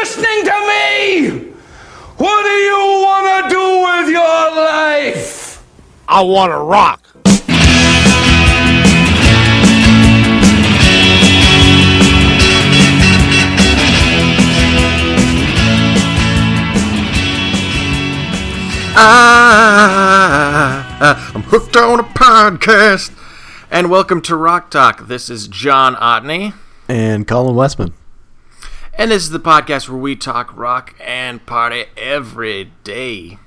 listening to me? What do you want to do with your life? I want to rock. Ah, I'm hooked on a podcast. And welcome to Rock Talk. This is John Otney. And Colin Westman. And this is the podcast where we talk rock and party every day.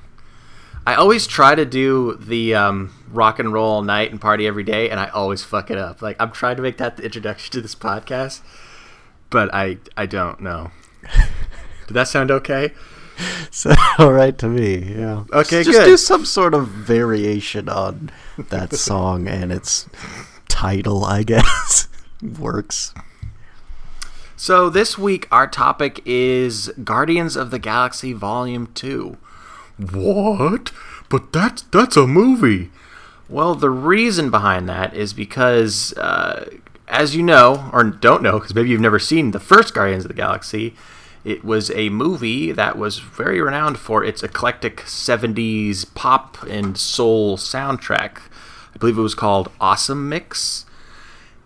I always try to do the um, rock and roll all night and party every day, and I always fuck it up. Like I'm trying to make that the introduction to this podcast, but I I don't know. Did that sound okay? So all right to me, yeah. Okay, just good. do some sort of variation on that song and its title, I guess. Works. So this week our topic is Guardians of the Galaxy Volume 2. What? But that's that's a movie. Well, the reason behind that is because uh, as you know or don't know because maybe you've never seen the first Guardians of the Galaxy, it was a movie that was very renowned for its eclectic 70s pop and soul soundtrack. I believe it was called Awesome Mix.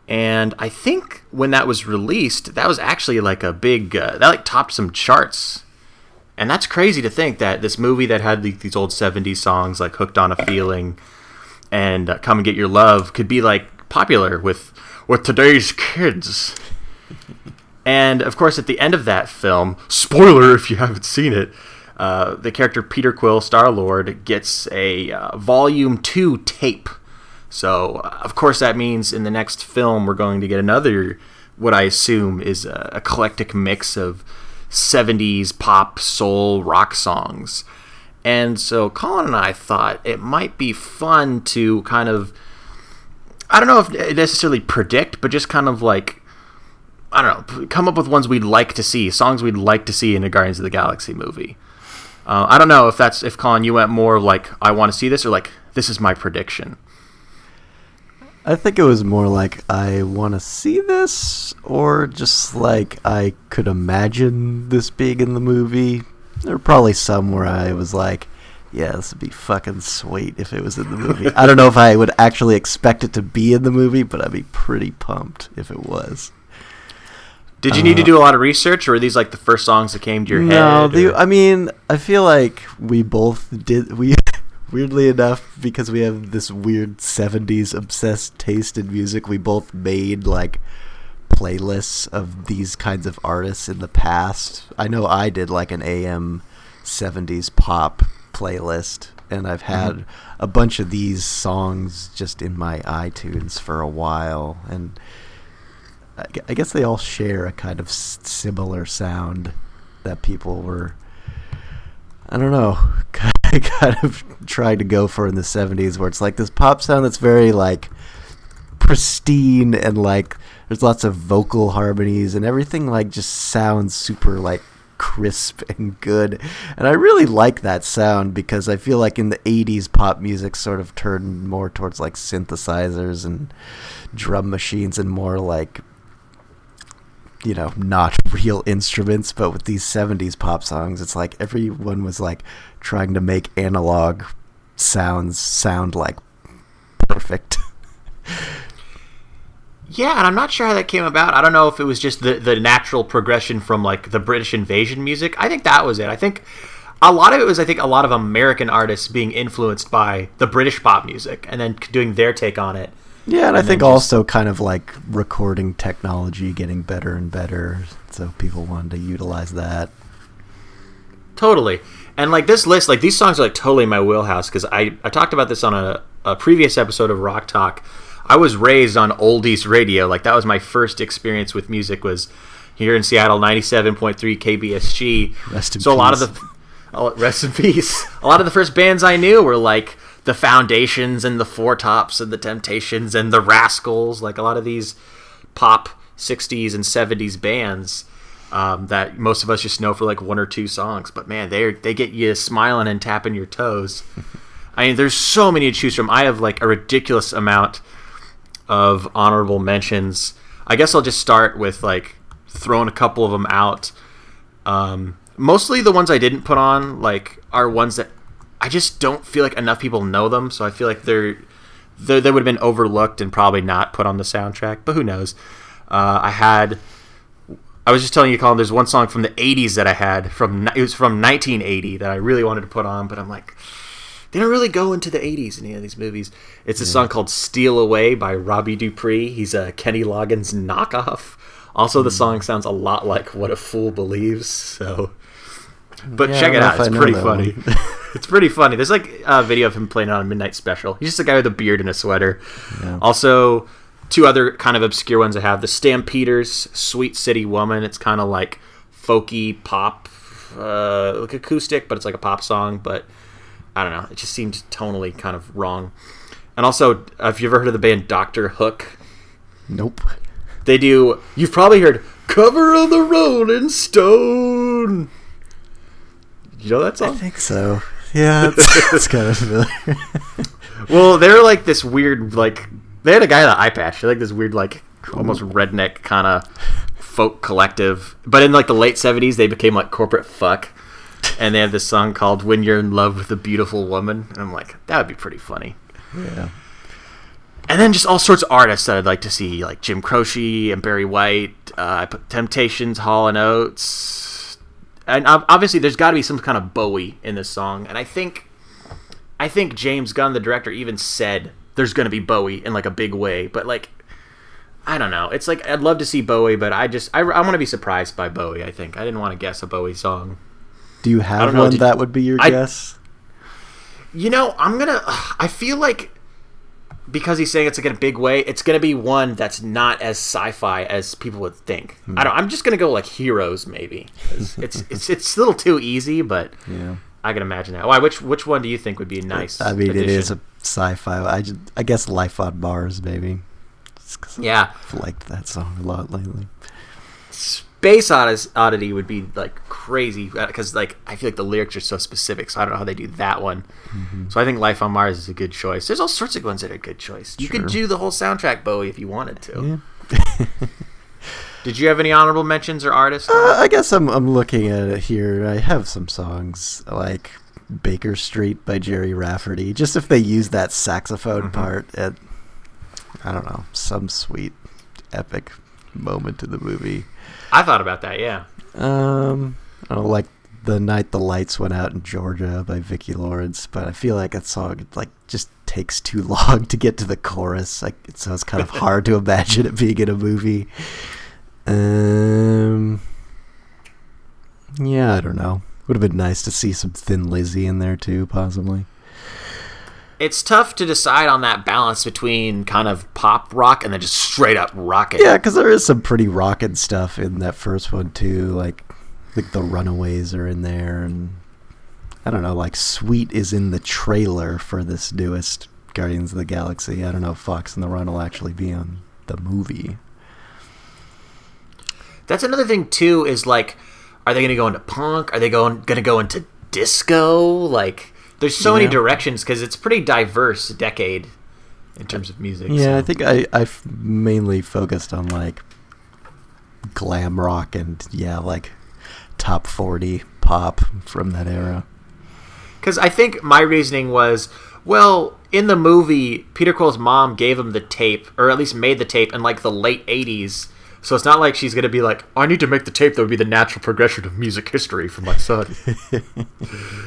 And I think when that was released, that was actually like a big uh, that like topped some charts. And that's crazy to think that this movie that had like, these old 70s songs like Hooked on a Feeling and uh, Come and Get Your Love could be like popular with with today's kids. and of course at the end of that film, spoiler if you haven't seen it, uh, the character Peter Quill, Star Lord, gets a uh, volume 2 tape so, of course, that means in the next film we're going to get another, what I assume is a eclectic mix of 70s pop, soul, rock songs. And so Colin and I thought it might be fun to kind of, I don't know if necessarily predict, but just kind of like, I don't know, come up with ones we'd like to see, songs we'd like to see in a Guardians of the Galaxy movie. Uh, I don't know if that's, if Colin, you went more like, I want to see this, or like, this is my prediction. I think it was more like I want to see this, or just like I could imagine this being in the movie. There were probably some where I was like, yeah, this would be fucking sweet if it was in the movie. I don't know if I would actually expect it to be in the movie, but I'd be pretty pumped if it was. Did you need to uh, do a lot of research, or are these like the first songs that came to your No, head? or- I mean, I feel like we both did. We weirdly enough, because we have this weird '70s obsessed taste in music, we both made like playlists of these kinds of artists in the past. I know I did like an AM '70s pop playlist, and I've mm-hmm. had a bunch of these songs just in my iTunes for a while, and. I guess they all share a kind of similar sound that people were I don't know, I kind of tried to go for in the 70s where it's like this pop sound that's very like pristine and like there's lots of vocal harmonies and everything like just sounds super like crisp and good. And I really like that sound because I feel like in the 80s pop music sort of turned more towards like synthesizers and drum machines and more like you know, not real instruments, but with these 70s pop songs, it's like everyone was like trying to make analog sounds sound like perfect. yeah, and I'm not sure how that came about. I don't know if it was just the the natural progression from like the British invasion music. I think that was it. I think a lot of it was I think a lot of American artists being influenced by the British pop music and then doing their take on it. Yeah, and I think just- also kind of like recording technology getting better and better, so people wanted to utilize that. Totally. And like this list, like these songs are like totally my wheelhouse because I, I talked about this on a, a previous episode of Rock Talk. I was raised on oldies radio. Like that was my first experience with music was here in Seattle, 97.3 KBSG. Rest in so a lot of the oh, rest in peace. A lot of the first bands I knew were like the Foundations and the Four Tops and the Temptations and the Rascals. Like a lot of these pop 60s and 70s bands um, that most of us just know for like one or two songs. But man, they they get you smiling and tapping your toes. I mean, there's so many to choose from. I have like a ridiculous amount of honorable mentions. I guess I'll just start with like throwing a couple of them out. Um, mostly the ones I didn't put on like are ones that I just don't feel like enough people know them. So I feel like they're, they're they would have been overlooked and probably not put on the soundtrack. But who knows? Uh, I had. I was just telling you, Colin. There's one song from the '80s that I had from it was from 1980 that I really wanted to put on, but I'm like, they don't really go into the 80s in any of these movies. It's a song called "Steal Away" by Robbie Dupree. He's a Kenny Loggins knockoff. Also, the song sounds a lot like "What a Fool Believes." So, but Yeah, check it out; it's pretty funny. it's pretty funny. There's like a video of him playing on a midnight special. He's just a guy with a beard and a sweater. Yeah. Also, two other kind of obscure ones I have: the Stampeders, "Sweet City Woman." It's kind of like folky pop, uh, like acoustic, but it's like a pop song. But I don't know. It just seemed tonally kind of wrong. And also, if you ever heard of the band Doctor Hook, Nope. they do. You've probably heard "Cover of the Rolling Stone." You know that song? I think so. Yeah, it's, it's kind of familiar. Well, they're like this weird, like they had a guy with an eye patch. They're like this weird, like almost redneck kind of folk collective. But in like the late seventies, they became like corporate fuck, and they had this song called "When You're in Love with a Beautiful Woman." And I'm like, that would be pretty funny. yeah. And then just all sorts of artists that I'd like to see, like Jim Croce and Barry White. Uh, I put Temptations, Hall and Oates, and obviously there's got to be some kind of Bowie in this song. And I think, I think James Gunn, the director, even said there's going to be Bowie in like a big way. But like, I don't know. It's like I'd love to see Bowie, but I just I, I want to be surprised by Bowie. I think I didn't want to guess a Bowie song. Do you have know, one did- that would be your I- guess? You know, I'm gonna. I feel like because he's saying it's like in a big way, it's gonna be one that's not as sci-fi as people would think. I don't. I'm just gonna go like heroes, maybe. It's it's it's a little too easy, but Yeah. I can imagine that. Why? Which which one do you think would be nice? I mean, it addition? is a sci-fi. I just, I guess Life on Mars, maybe. Yeah. I've liked that song a lot lately. Space Oddity would be like crazy because like I feel like the lyrics are so specific, so I don't know how they do that one. Mm-hmm. So I think Life on Mars is a good choice. There's all sorts of ones that are good choice. You could do the whole soundtrack, Bowie, if you wanted to. Yeah. Did you have any honorable mentions or artists? Uh, I guess I'm I'm looking at it here. I have some songs like Baker Street by Gerry Rafferty. Just if they use that saxophone part at I don't know some sweet epic moment in the movie. I thought about that. Yeah. Um, I don't like the night the lights went out in Georgia by Vicki Lawrence, but I feel like that song like just takes too long to get to the chorus. Like it sounds kind of hard to imagine it being in a movie. Um, yeah, I don't know. Would have been nice to see some Thin Lizzy in there too, possibly. It's tough to decide on that balance between kind of pop rock and then just straight up rocket. Yeah, because there is some pretty rockin' stuff in that first one too. Like, like the Runaways are in there, and I don't know. Like, Sweet is in the trailer for this newest Guardians of the Galaxy. I don't know if Fox on the Run will actually be on the movie. That's another thing too. Is like, are they going to go into punk? Are they going going to go into disco? Like, there's so many directions because it's a pretty diverse decade in terms of music. Yeah, so- I think I I've mainly focused on like glam rock and yeah, like top forty pop from that era. Because I think my reasoning was, well, in the movie, Peter Quill's mom gave him the tape, or at least made the tape in like the late '80s. So it's not like she's gonna be like, I need to make the tape that would be the natural progression of music history for my son.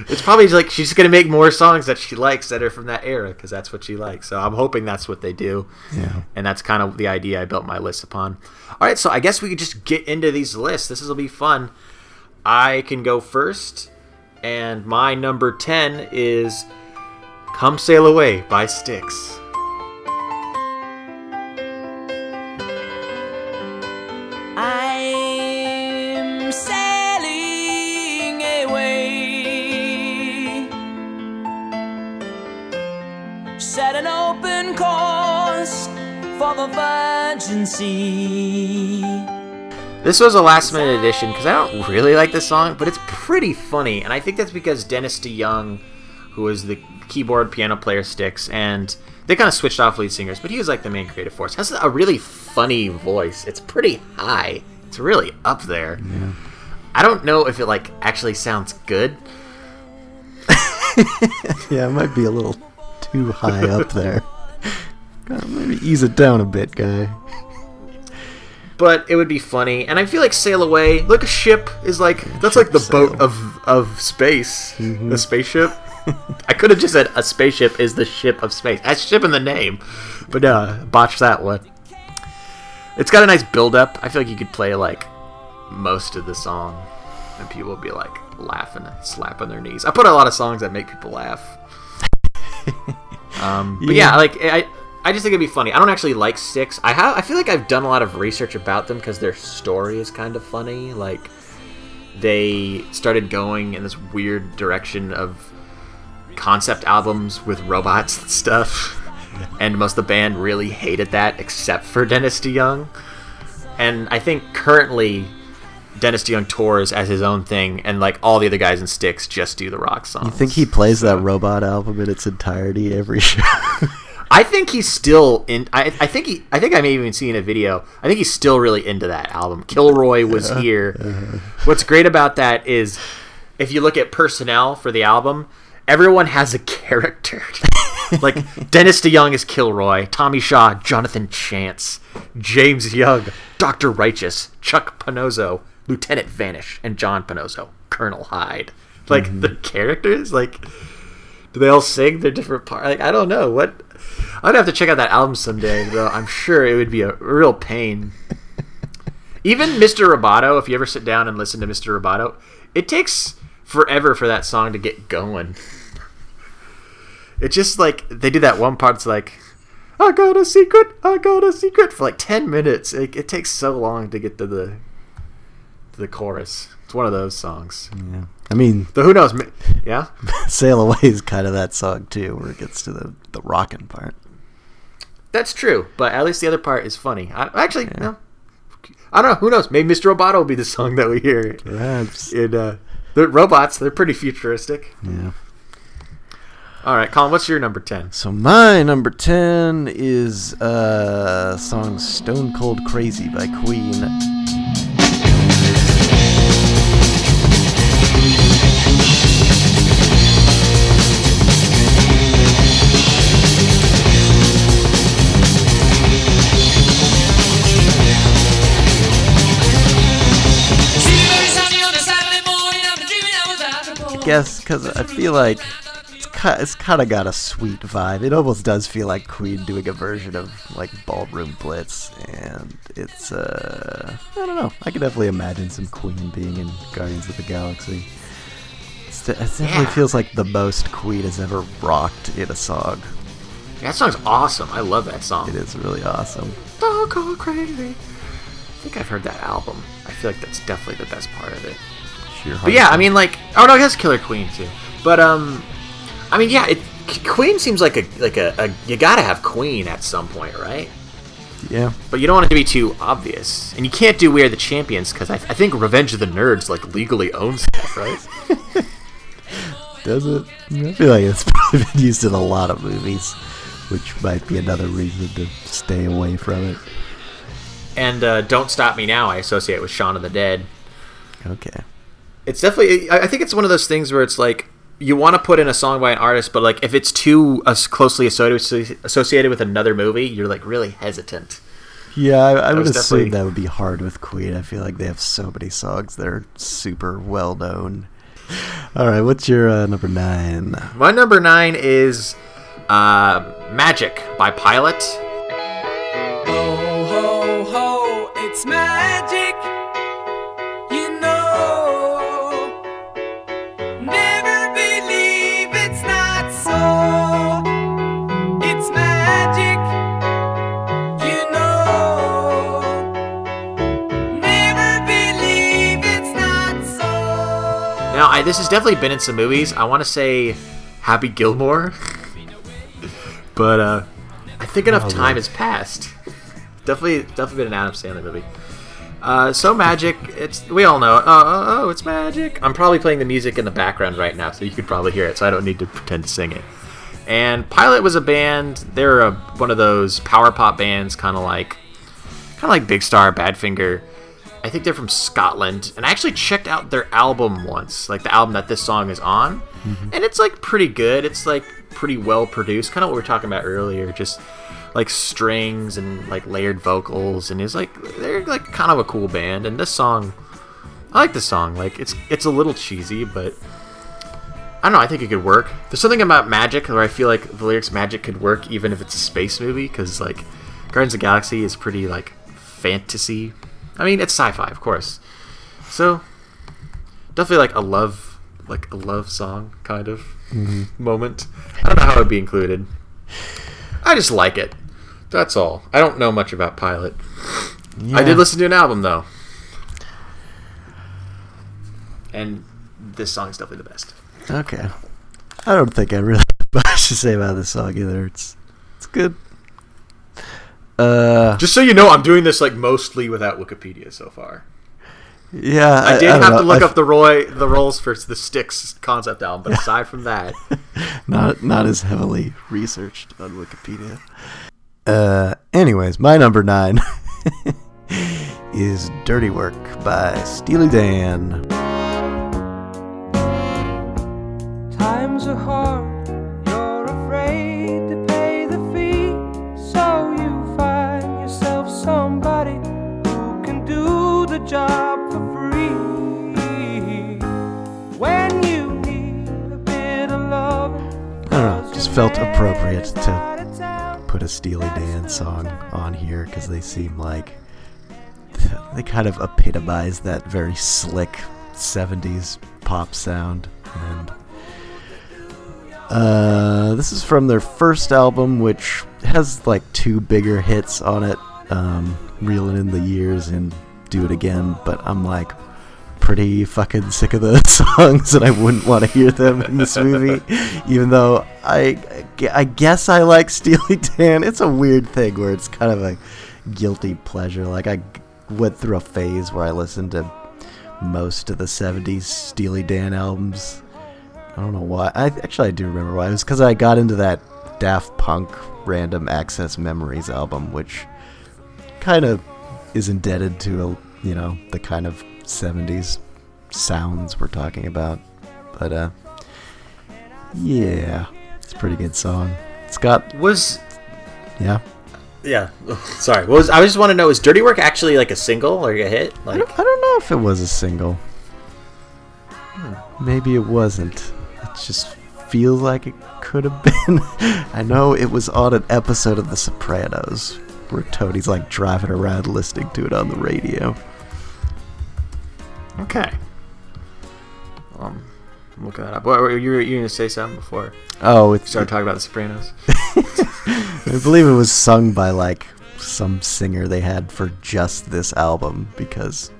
it's probably like she's gonna make more songs that she likes that are from that era because that's what she likes. So I'm hoping that's what they do. Yeah. And that's kind of the idea I built my list upon. All right, so I guess we could just get into these lists. This will be fun. I can go first, and my number 10 is Come Sail Away by Styx. Open course for the Virgin Sea. This was a last minute addition because I don't really like this song, but it's pretty funny, and I think that's because Dennis DeYoung, who was the keyboard piano player, Styx, and they kind of switched off lead singers, but he was like the main creative force. Has a really funny voice. It's pretty high. It's really up there. I don't know if it like actually sounds good. Yeah, it might be a little too high up there. Gotta maybe ease it down a bit, guy. but it would be funny. And I feel like Sail Away, Like a ship is like that's like the sail. boat of of space, the spaceship. I could have just said a spaceship is the ship of space. That's ship in the name, but uh, botch that one. It's got a nice build up. I feel like you could play like most of the song, and people would be like laughing and slapping their knees. I put a lot of songs that make people laugh. Um, but yeah, Yeah. like I, I just think it'd be funny. I don't actually like Styx. I have, I feel like I've done a lot of research about them because their story is kind of funny. Like they started going in this weird direction of concept albums with robots and stuff, and most of the band really hated that, except for Dennis DeYoung. And I think currently. Dennis DeYoung tours as his own thing, and like all the other guys in Styx just do the rock songs. You think he plays that robot album in its entirety every show? I think he's still in. I, I think he. I think I may even seen a video. I think he's still really into that album. Kilroy was uh-huh. here. Uh-huh. What's great about that is, if you look at personnel for the album, everyone has a character. like Dennis DeYoung is Kilroy, Tommy Shaw, Jonathan Chance, James Young, Doctor Righteous, Chuck Panozzo, Lieutenant Vanish, and John Panozzo, Colonel Hyde. Like mm-hmm. the characters, like do they all sing their different parts? Like I don't know what. I'd have to check out that album someday, though. I'm sure it would be a real pain. Even Mr. Roboto, if you ever sit down and listen to Mr. Roboto, it takes forever for that song to get going. It's just like they do that one part. It's like, I got a secret, I got a secret for like ten minutes. It, it takes so long to get to the to the chorus. It's one of those songs. yeah. I mean, Though who knows? Yeah. Sail Away is kind of that song too, where it gets to the the rocking part. That's true, but at least the other part is funny. I, actually, no. I don't know. Who knows? Maybe Mr. Roboto will be the song that we hear. Perhaps. In uh, the robots, they're pretty futuristic. Yeah. All right, Colin, what's your number ten? So my number ten is uh song "Stone Cold Crazy" by Queen. Guess because I feel like it's ki- it's kind of got a sweet vibe. It almost does feel like Queen doing a version of like Ballroom Blitz, and it's uh I don't know. I can definitely imagine some Queen being in Guardians of the Galaxy. It's it definitely Yeah. feels like the most Queen has ever rocked in a song. That song's awesome. I love that song. It is really awesome. Don't go crazy. I think I've heard that album. I feel like that's definitely the best part of it. Sheer But yeah, I mean, like, oh no, it has Killer Queen too. But um, I mean, yeah, it, Queen seems like a like a, a you gotta have Queen at some point, right? yeah. But you don't want it to be too obvious, and you can't do "We Are the Champions" because I, I think Revenge of the Nerds like legally owns that, right? Does it? I feel like it's probably been used in a lot of movies, which might be another reason to stay away from it. and uh, "Don't Stop Me Now" I associate with Shaun of the Dead. Okay. It's definitely. I think it's one of those things where it's like you want to put in a song by an artist, but like if it's too closely associated with another movie, you're like really hesitant. Yeah, I, I would assume that would be hard with Queen. I feel like they have so many songs that are super well known. All right, what's your uh, number nine? My number nine is uh, "Magic" by Pilot. This has definitely been in some movies. I want to say Happy Gilmore, but uh, I think enough Probably. time has passed. Definitely, definitely been an Adam Sandler movie. Uh, so magic, it's we all know. it. Oh, oh, oh, it's magic. I'm probably playing the music in the background right now, so you could probably hear it. So I don't need to pretend to sing it. And Pilot was a band. They're a, one of those power pop bands, kind of like, kind of like Big Star, Badfinger, I think they're from Scotland, and I actually checked out their album once, like the album that this song is on, mm-hmm. and it's like pretty good. It's like pretty well produced, kind of what we were talking about earlier, just like strings and like layered vocals, and it's like they're like kind of a cool band. And this song, I like this song. Like it's it's a little cheesy, but I don't know. I think it could work. There's something about Magic where I feel like the lyrics Magic could work even if it's a space movie because like Guardians of the Galaxy is pretty like fantasy. I mean, it's sci-fi, of course. So definitely like a love, like a love song kind of mm-hmm. moment. I don't know how it would be included. I just like it. That's all. I don't know much about Pilot. I did listen to an album though, and this song is definitely the best. Okay. I don't think I really have much to say about this song either. It's it's good. Uh, Just so you know, I'm doing this like mostly without Wikipedia so far. yeah. I did don't have know. to look I up the Roy the roles for the Styx concept album, but aside from that, not not as heavily researched on Wikipedia. Uh, anyways, my number nine is "Dirty Work" by Steely Dan. Times are hard, felt appropriate to put a Steely Dan song on here because they seem like they kind of epitomize that very slick 70s pop sound. And uh, this is from their first album which has like two bigger hits on it um, reeling in the years and do it again but i'm like pretty fucking sick of those songs and I wouldn't want to hear them in this movie. Even though I, I guess I like Steely Dan. It's a weird thing where it's kind of a guilty pleasure. Like I went through a phase where I listened to most of the 70s Steely Dan albums. I don't know why. I actually I do remember why. It was because I got into that Daft Punk Random Access Memories album, which kind of is indebted to a, you know the kind of 70s sounds we're talking about. But uh yeah it's a pretty good song. It's got was yeah? yeah. Sorry, what was I just want to know is Dirty Work actually like a single or a hit? I Like don't, I don't know if it was a single. Maybe it wasn't. It just feels like it could have been. I know it was on an episode of the sopranos where tony's like driving around listening to it on the radio. Okay. Um, I'm looking that up. What, were you were you gonna say something before oh we started talking about The Sopranos? I believe it was sung by like some singer they had for just this album because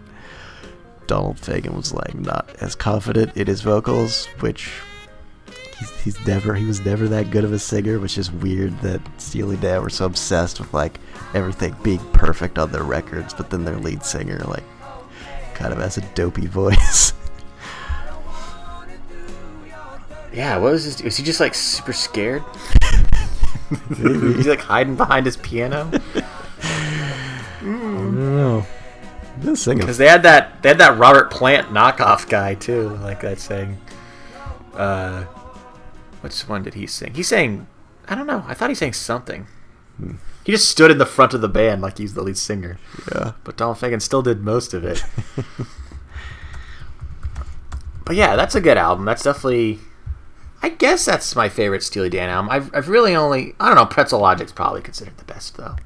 Donald Fagen was like not as confident in his vocals, which he's, he's never he was never that good of a singer, which is weird that Steely Dan were so obsessed with like everything being perfect on their records, but then their lead singer like kind of has a dopey voice. Yeah, what was his? Was he just like super scared? was he like hiding behind his piano? I don't know. This singer Because they had that they had that Robert Plant knockoff guy too, like that saying. Uh, which one did he sing? He sang. I don't know. I thought he sang something. He just stood in the front of the band like he's the lead singer. yeah. But Donald Fagen still did most of it. but yeah, that's a good album. That's definitely. I guess that's my favorite Steely Dan album. I've, I've really only. I don't know. Pretzel Logic's probably considered the best, though.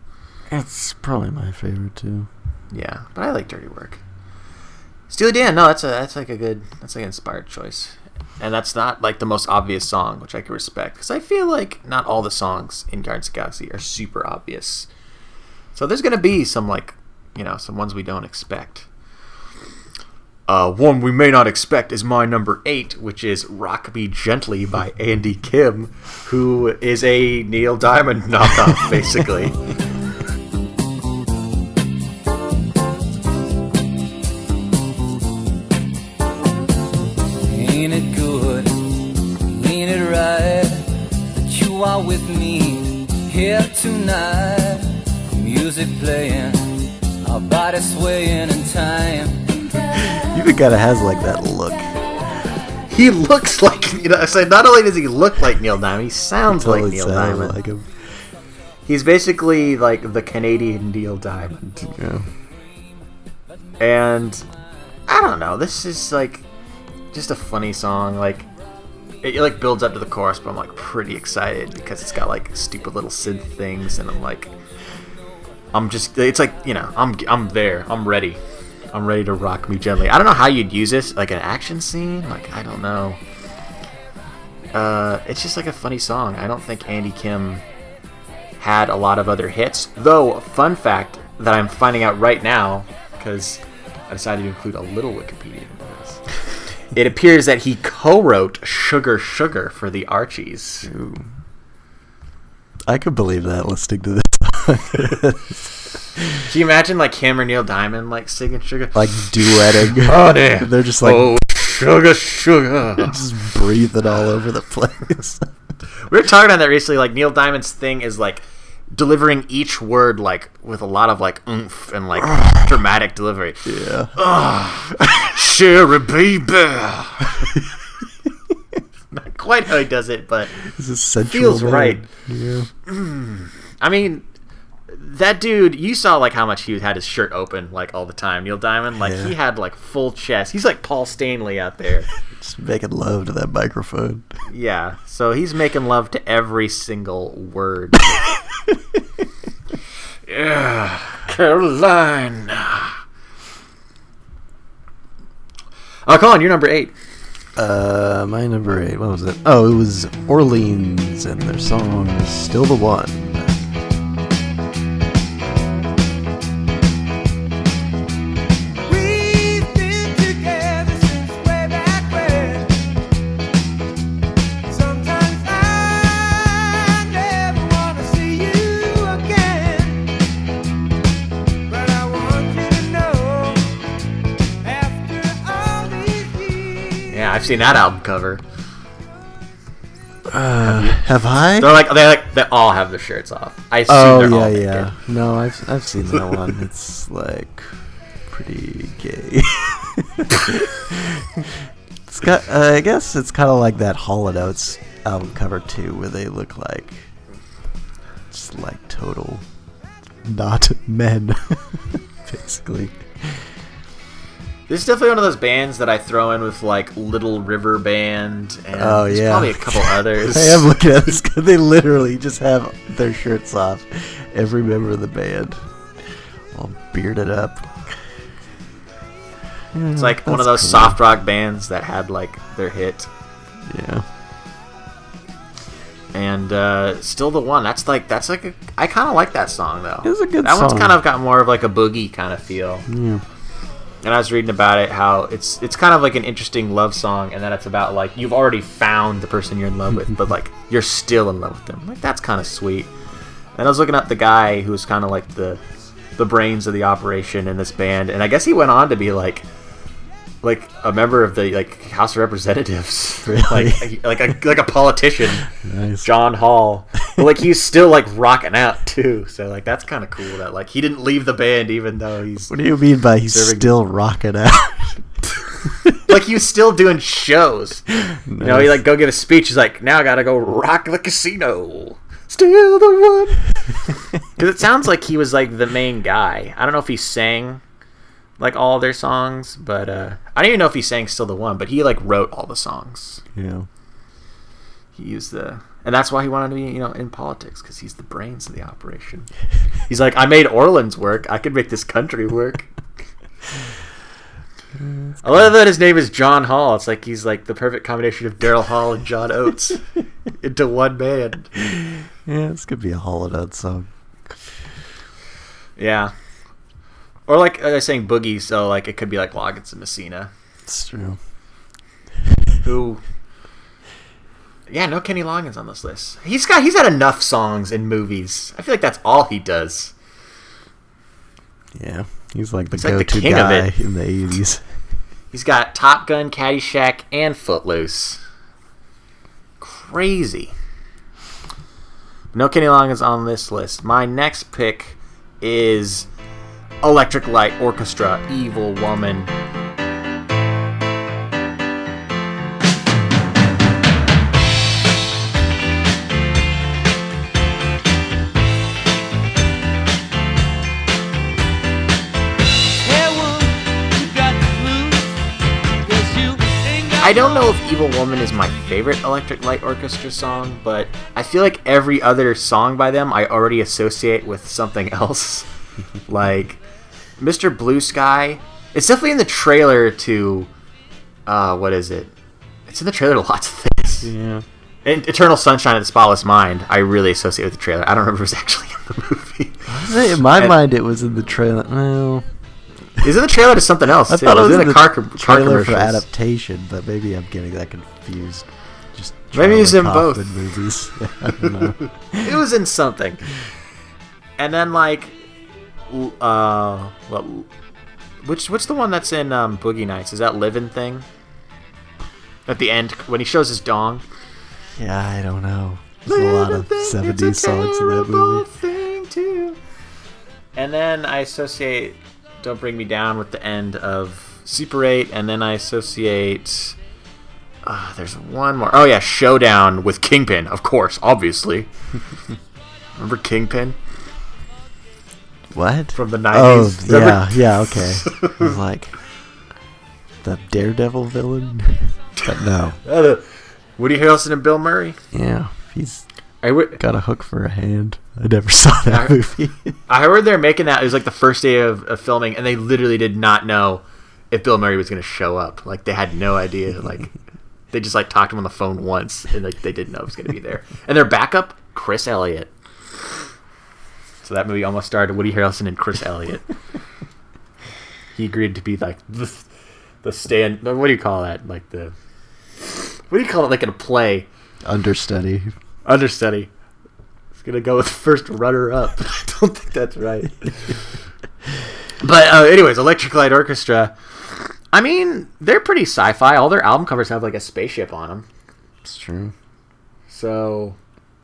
It's probably my favorite too. Yeah, but I like Dirty Work. Steely Dan, no, that's a that's like a good that's like an inspired choice, and that's not like the most obvious song, which I can respect because I feel like not all the songs in Guardians of Galaxy are super obvious. So there's gonna be some like you know some ones we don't expect. Uh, one we may not expect is my number eight, which is "Rock Me Gently" by Andy Kim, who is a Neil Diamond knockoff, basically. Ain't it good? Ain't it right that you are with me here tonight? Music playing by body swaying in time. He kind of has like that look. He looks like you know. So not only does he look like Neil Diamond, he sounds like Totally Neil sounds Diamond. like him. He's basically like the Canadian Neil Diamond. Yeah. And I don't know. This is like just a funny song. Like it, it, like builds up to the chorus, but I'm like pretty excited because it's got like stupid little synth things, and I'm like, I'm just. It's like you know, I'm I'm there. I'm ready. I'm ready to rock me gently. I don't know how you'd use this, like an action scene. Like I don't know. Uh, it's just like a funny song. I don't think Andy Kim had a lot of other hits. Though, fun fact that I'm finding out right now, because I decided to include a little Wikipedia into this. it appears that he co-wrote "Sugar Sugar" for the Archies. Ooh. I could believe that listening to this. Can you imagine like him or Neil Diamond like singing "Sugar"? like duetting. Oh, damn. They're just like oh, sugar, sugar. just breathing all over the place. we were talking about that recently. Like Neil Diamond's thing is like delivering each word like with a lot of like oomph and like dramatic delivery. yeah. Sherry baby. Not quite how he does it, but This is. Feels right. Yeah. I mean, that dude. You saw like how much he had his shirt open like all the time. Neil Diamond, like Yeah. he had like full chest. He's like Paul Stanley out there. Just making love to that microphone. Yeah, so he's making love to every single word. yeah, Carolina. Oh, come on, you're number eight. Uh, my number eight. What was it? Oh, it was Orleans and their song is "Still the One." Seen that album cover. Uh, have I? They're like they like they all have their shirts off. I assume Oh they're yeah, all naked. yeah. No, I've I've seen that one. It's like pretty gay. it's got. Uh, I guess it's kind of like that and album cover too, where they look like just like total not men, basically. This is definitely one of those bands that I throw in with like Little River Band and Oh yeah, probably a couple others. I am looking at this. 'cause They literally just have their shirts off. Every member of the band, all bearded up. It's like one of those cool. soft rock bands that had like their hit. Yeah. and uh, still the one. That's like that's like a, I kind of like that song though. It's a good That one's kind of got more of like a boogie kind of feel. Yeah. And I was reading about it how it's it's kind of like an interesting love song, and then it's about like you've already found the person you're in love with, but like you're still in love with them. Like that's kind of sweet. And I was looking up the guy who was kind of like the the brains of the operation in this band, and I guess he went on to be like like a member of the like House of Representatives, Really? like like a like a politician. Nice. John Hall. Like he's still like rocking out too. So like that's kind of cool that like he didn't leave the band even though he's What do you mean by he's Serving- still rocking out? like he was still doing shows. You know, he like go give a speech. He's like, now I gotta go rock the casino. Still the one. Because it sounds like he was like the main guy. I don't know if he sang like all their songs, but uh, I don't even know if he sang "Still the One." But he like wrote all the songs. yeah. He used the, and that's why he wanted to be, you know, in politics because he's the brains of the operation. He's like, I made Orleans work. I could make this country work. I love that his name is John Hall. It's like he's like the perfect combination of Daryl Hall and John Oates into one man. Yeah, this could be a holiday song. Yeah. Or like I was saying, Boogie. So like it could be like Loggins and Messina, It's true. who. Yeah, no Kenny Loggins on this list. He's got he's had enough songs in movies. I feel like that's all he does. Yeah. He's like the He's go-to king of guy it. in the 80s. He's got Top Gun, Caddyshack, and Footloose. Crazy. No Kenny Loggins on this list. My next pick is Electric Light Orchestra, Evil Woman. I don't know if Evil Woman is my favorite Electric Light Orchestra song, but I feel like every other song by them I already associate with something else. like Mr. Blue Sky. It's definitely in the trailer to uh what is it? It's in the trailer to lots of things. Yeah. And Eternal Sunshine of the Spotless Mind, I really associate with the trailer. I don't remember if it was actually in the movie. In my And- mind, it was in the trailer. Well, Is it the trailer to something else? I too. thought it was in in the car, car trailer for adaptation, but maybe I'm getting that confused. Just Maybe it's Charlie in both. Movies. I don't know. it was in something. And then like, uh, what? Which what's the one that's in um, Boogie Nights? Is that Living Thing? At the end, when he shows his dong. yeah, I don't know. There's a lot of Living Thing, 70s songs in that movie. thing too. And then I associate "Don't Bring Me Down" with the end of Super 8, and then I associate. Uh, there's one more. Oh yeah, Showdown with Kingpin, of course, obviously. Remember Kingpin? What? From the Oh, 90s. Remember- yeah, yeah, okay. Was like, the Daredevil villain? But no. Uh, Woody Harrelson and Bill Murray. Yeah, he's I, w- got a hook for a hand. I never saw that I- movie. I heard they're making that. It was like the first day of, of filming, and they literally did not know if Bill Murray was going to show up. Like they had no idea. Like they just like talked to him on the phone once, and like they didn't know he was going to be there. And their backup, Chris Elliott. So that movie almost starred Woody Harrelson and Chris Elliott. he agreed to be like the, the stand. What do you call that? Like the what do you call it? Like in a play. Understudy. Understudy. It's gonna go with first runner up. I don't think that's right. but uh, anyways, Electric Light Orchestra. I mean, they're pretty sci-fi. All their album covers have like a spaceship on them, It's true. so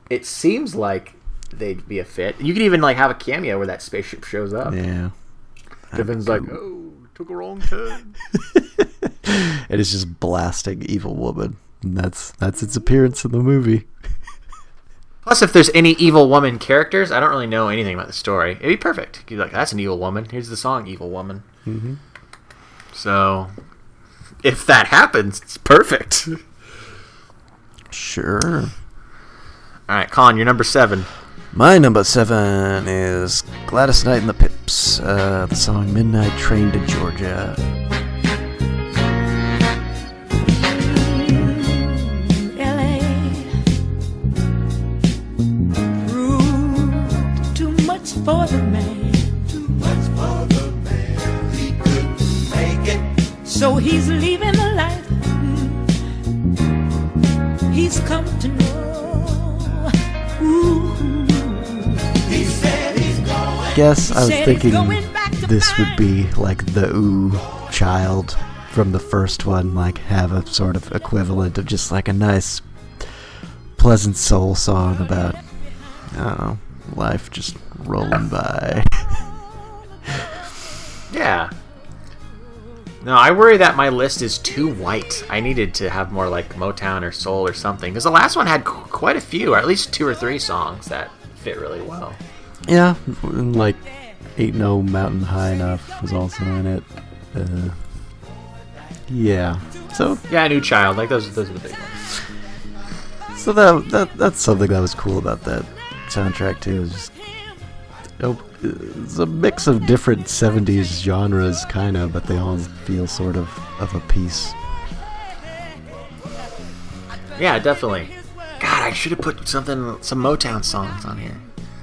it seems like they'd be a fit. You could even like have a cameo where that spaceship shows up. Yeah. Devon's like, "Oh, took a wrong turn." And It is just blasting Evil Woman. And that's that's its appearance in the movie. Plus, if there's any evil woman characters, I don't really know anything about the story. It'd be perfect. You'd be like, that's an evil woman. Here's the song, Evil Woman. Mm-hmm. So, if that happens, it's perfect. Sure. All right, Colin, you're number seven. My number seven is Gladys Knight and the Pips. Uh, the song Midnight Train to Georgia. For the man. Too much for the man. He couldn't make it. So he's leaving the life he's come to know. Ooh. He said he's going. Guess I was thinking going back to this would be like the Ooh child from the first one, like have a sort of equivalent of just like a nice, pleasant soul song about, I don't know, life just rolling by. Yeah. No, I worry that my list is too white. I needed to have more like Motown or soul or something. Because the last one had qu- quite a few, or at least two or three songs that fit really well. Yeah, like Ain't No Mountain High Enough was also in it. Uh, yeah, so Yeah, Ooh Child. Like those, those are the big ones. so that that that's something that was cool about that soundtrack too. Is just oh, it's a mix of different '70s genres, kind of, but they all feel sort of of a piece. Yeah, definitely. God, I should have put something, some Motown songs on here.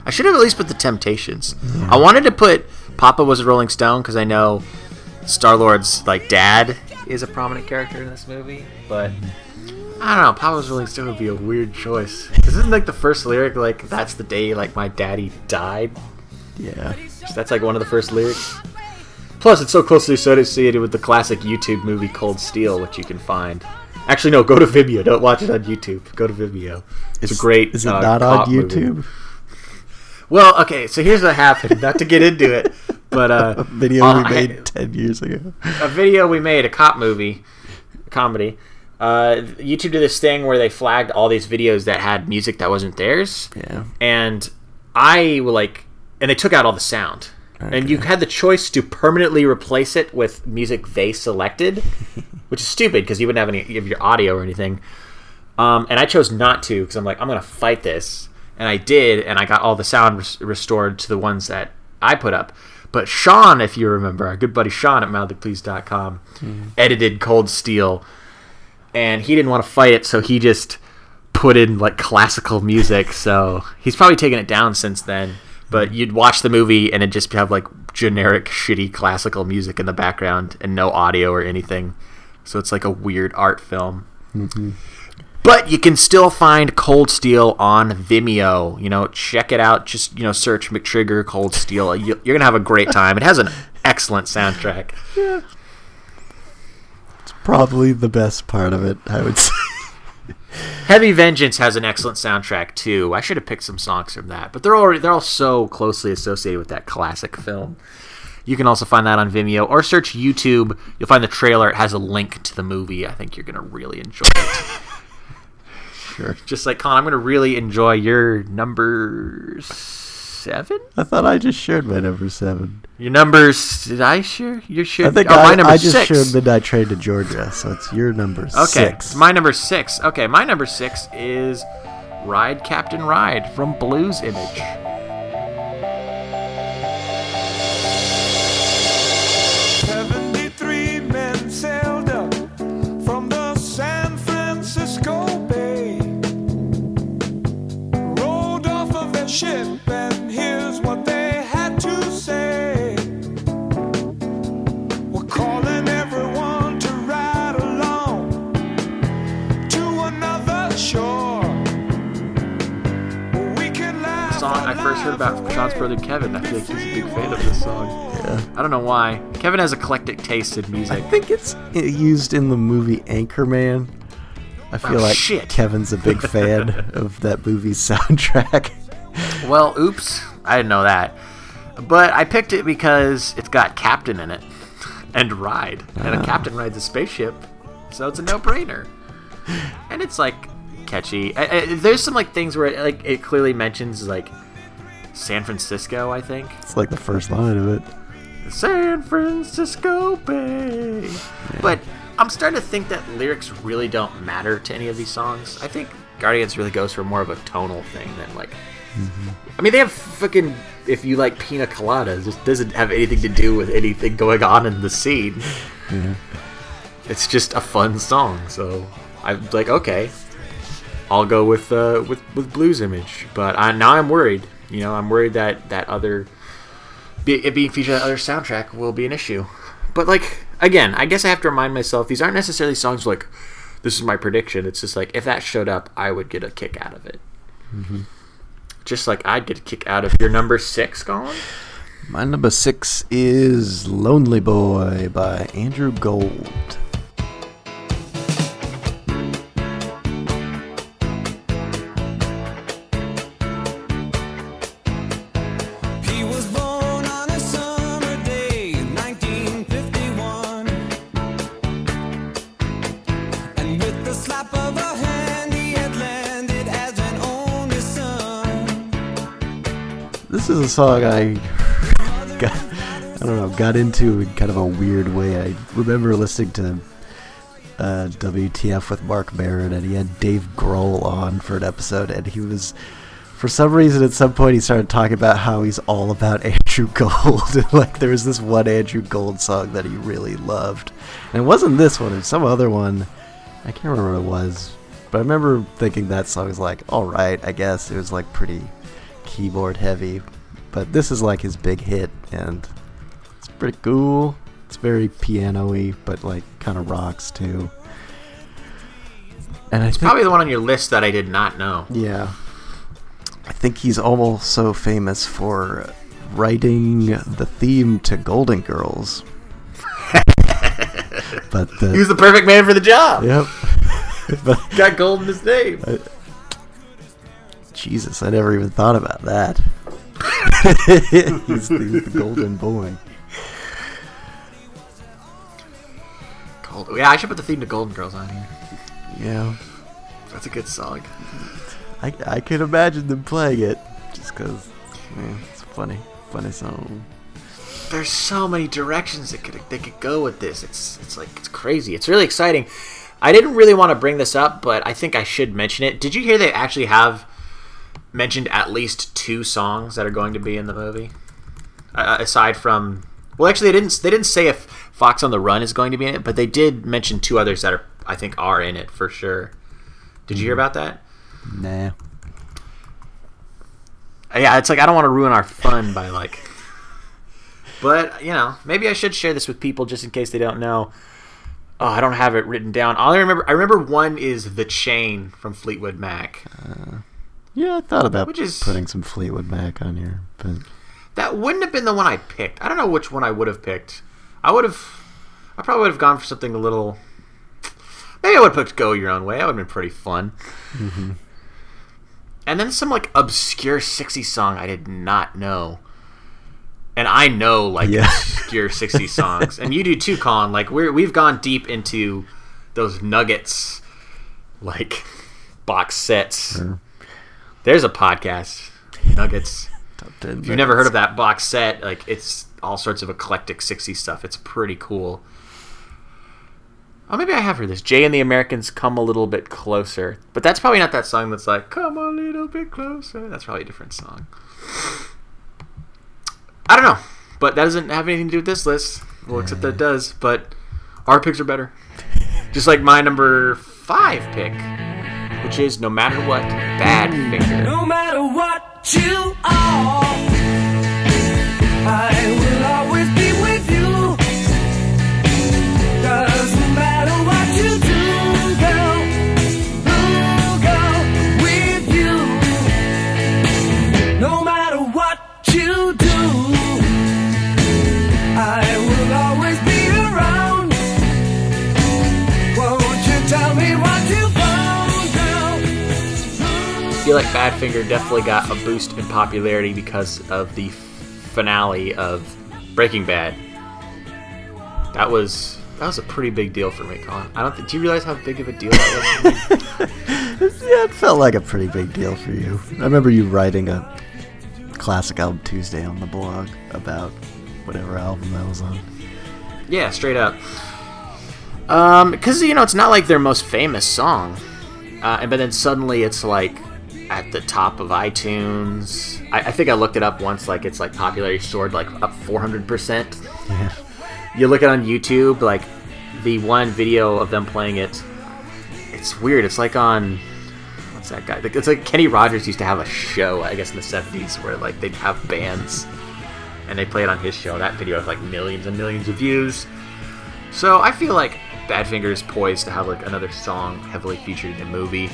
I should have at least put the Temptations. I wanted to put Papa was a Rolling Stone because I know Star Lord's like dad is a prominent character in this movie, but I don't know. Papa was a Rolling Stone would be a weird choice. 'Cause Isn't like the first lyric like that's the day like my daddy died? Yeah, That's like one of the first lyrics. Plus, it's so closely associated with the classic YouTube movie Cold Steel, which you can find. Actually, no, go to Vimeo. Don't watch it on YouTube. Go to Vimeo. It's, a great. Is it uh, not on cop movie. YouTube? Well, okay, so here's what happened. Not to get into it, but uh, Video uh, we I- made ten years ago. a video we made, a cop movie, comedy. Uh, YouTube did this thing where they flagged all these videos that had music that wasn't theirs, Yeah. and I like, and they took out all the sound, and you had the choice to permanently replace it with music they selected, which is stupid because you wouldn't have any of your audio or anything. Um, and I chose not to because I'm like, I'm gonna fight this, and I did, and I got all the sound res- restored to the ones that I put up. But Sean, if you remember, our good buddy Sean at mildlypleased.com, edited Cold Steel, and he didn't want to fight it, so he just put in like classical music. So he's probably taken it down since then. But you'd watch the movie and it'd just have like generic, shitty classical music in the background and no audio or anything. So it's like a weird art film. Mm-hmm. But you can still find Cold Steel on Vimeo. You know, check it out. Just you know, search McTrigger Cold Steel. You- You're gonna have a great time. It has an excellent soundtrack. It's probably the best part of it, I would say. Heavy Vengeance has an excellent soundtrack too. I should have picked some songs from that, but they're already they're all so closely associated with that classic film. You can also find that on Vimeo or search YouTube. You'll find the trailer. It has a link to the movie. I think you're gonna really enjoy it. Sure. Just like Con, I'm gonna really enjoy your number seven. I thought I just shared my number seven. Your numbers? Did I share? You shared. I think oh, I, my number I just six. shared Midnight Train to Georgia, so it's your number Okay, six. my number six. Okay, my number six is "Ride Captain Ride" from Blues Image. First heard about Sean's brother Kevin. I feel like he's a big fan of this song. Yeah. I don't know why. Kevin has eclectic taste in music. I think it's used in the movie Anchorman. I feel Oh, like shit. Kevin's a big fan of that movie's soundtrack. Well, oops, I didn't know that. But I picked it because it's got Captain in it and Ride, and a ah. captain rides a spaceship, so it's a no-brainer. And it's like catchy. I, I, there's some like things where it, like it clearly mentions like San Francisco, I think. It's like the first line of it. San Francisco Bay. But I'm starting to think that lyrics really don't matter to any of these songs. I think Guardians really goes for more of a tonal thing than like. I mean, they have fucking. If you like pina coladas, it doesn't have anything to do with anything going on in the scene. It's just a fun song, so I'm like, okay, I'll go with uh, with with Blues Image. But I, now I'm worried. You know, I'm worried that that other it being featured on that other soundtrack will be an issue. But like again, I guess I have to remind myself these aren't necessarily songs like this is my prediction. It's just like if that showed up, I would get a kick out of it. Mm-hmm. Just like I'd get a kick out of your number six, Colin. My number six is Lonely Boy by Andrew Gold. A song I got, I don't know, got into in kind of a weird way. I remember listening to uh, WTF with Marc Maron, and he had Dave Grohl on for an episode, and he was, for some reason, at some point, he started talking about how he's all about Andrew Gold. and, like, there was this one Andrew Gold song that he really loved. And it wasn't this one, it was some other one. I can't remember what it was. But I remember thinking that song was like, alright, I guess. It was like pretty keyboard heavy. But this is like his big hit, and it's pretty cool. It's very piano y, but like kind of rocks too. And I think, Probably the one on your list that I did not know. yeah, I think he's almost so famous for writing the theme to Golden Girls. but the, He was the perfect man for the job. yep. but Got gold in his name. Jesus, I never even thought about that he's, he's, the golden boy. Gold. Yeah, I should put the theme to Golden Girls on here. Yeah, that's a good song. I I can imagine them playing it just because Man, it's funny, funny song. There's so many directions that could they could go with this. It's it's like it's crazy. It's really exciting. I didn't really want to bring this up, but I think I should mention it. Did you hear they actually have mentioned at least two songs that are going to be in the movie? Uh, aside from well, actually they didn't they didn't say if Fox on the Run is going to be in it, but they did mention two others that are I think are in it for sure. Did you hear about that? Nah. Uh, yeah, it's like I don't want to ruin our fun by like. But you know, maybe I should share this with people just in case they don't know. Oh, I don't have it written down. All I remember, I remember one is the chain from Fleetwood Mac. Yeah, I thought about Which is- putting some Fleetwood Mac on here, but That wouldn't have been the one I picked. I don't know which one I would have picked. I would have, I probably would have gone for something a little. Maybe I would have picked "Go Your Own Way." That would have been pretty fun. Mm-hmm. And then some like obscure '60s song I did not know. And I know like Yeah. obscure '60s songs, and you do too, Con. Like we're we've gone deep into those nuggets, like box sets. There's a podcast, Nuggets. If you've never heard of that box set, like it's all sorts of eclectic 60s stuff. It's pretty cool. Oh, maybe I have heard this. Jay and the Americans come a little bit closer, but that's probably not that song that's like "Come a little bit closer." That's probably a different song. I don't know, but that doesn't have anything to do with this list. Well, except that it does. But our picks are better. Just like my number five pick, which is "No Matter What, Bad Finger." No matter what you are, feel like Badfinger definitely got a boost in popularity because of the finale of Breaking Bad. That was that was a pretty big deal for me, Colin. I don't. Think, do you realize how big of a deal that was? For me? Yeah, it felt like a pretty big deal for you. I remember you writing a classic album Tuesday on the blog about whatever album that was on. yeah, straight up. Um, because you know it's not like their most famous song, uh, and but then suddenly it's like at the top of iTunes. I, I think I looked it up once. Like it's like popularity soared like up 400 percent. Yeah. you look it on YouTube, like the one video of them playing it. It's weird. It's like on what's that guy? It's like Kenny Rogers used to have a show, I guess, in the '70s, where like they'd have bands and they play it on his show. That video has like millions and millions of views. So I feel like Badfinger is poised to have like another song heavily featured in the movie.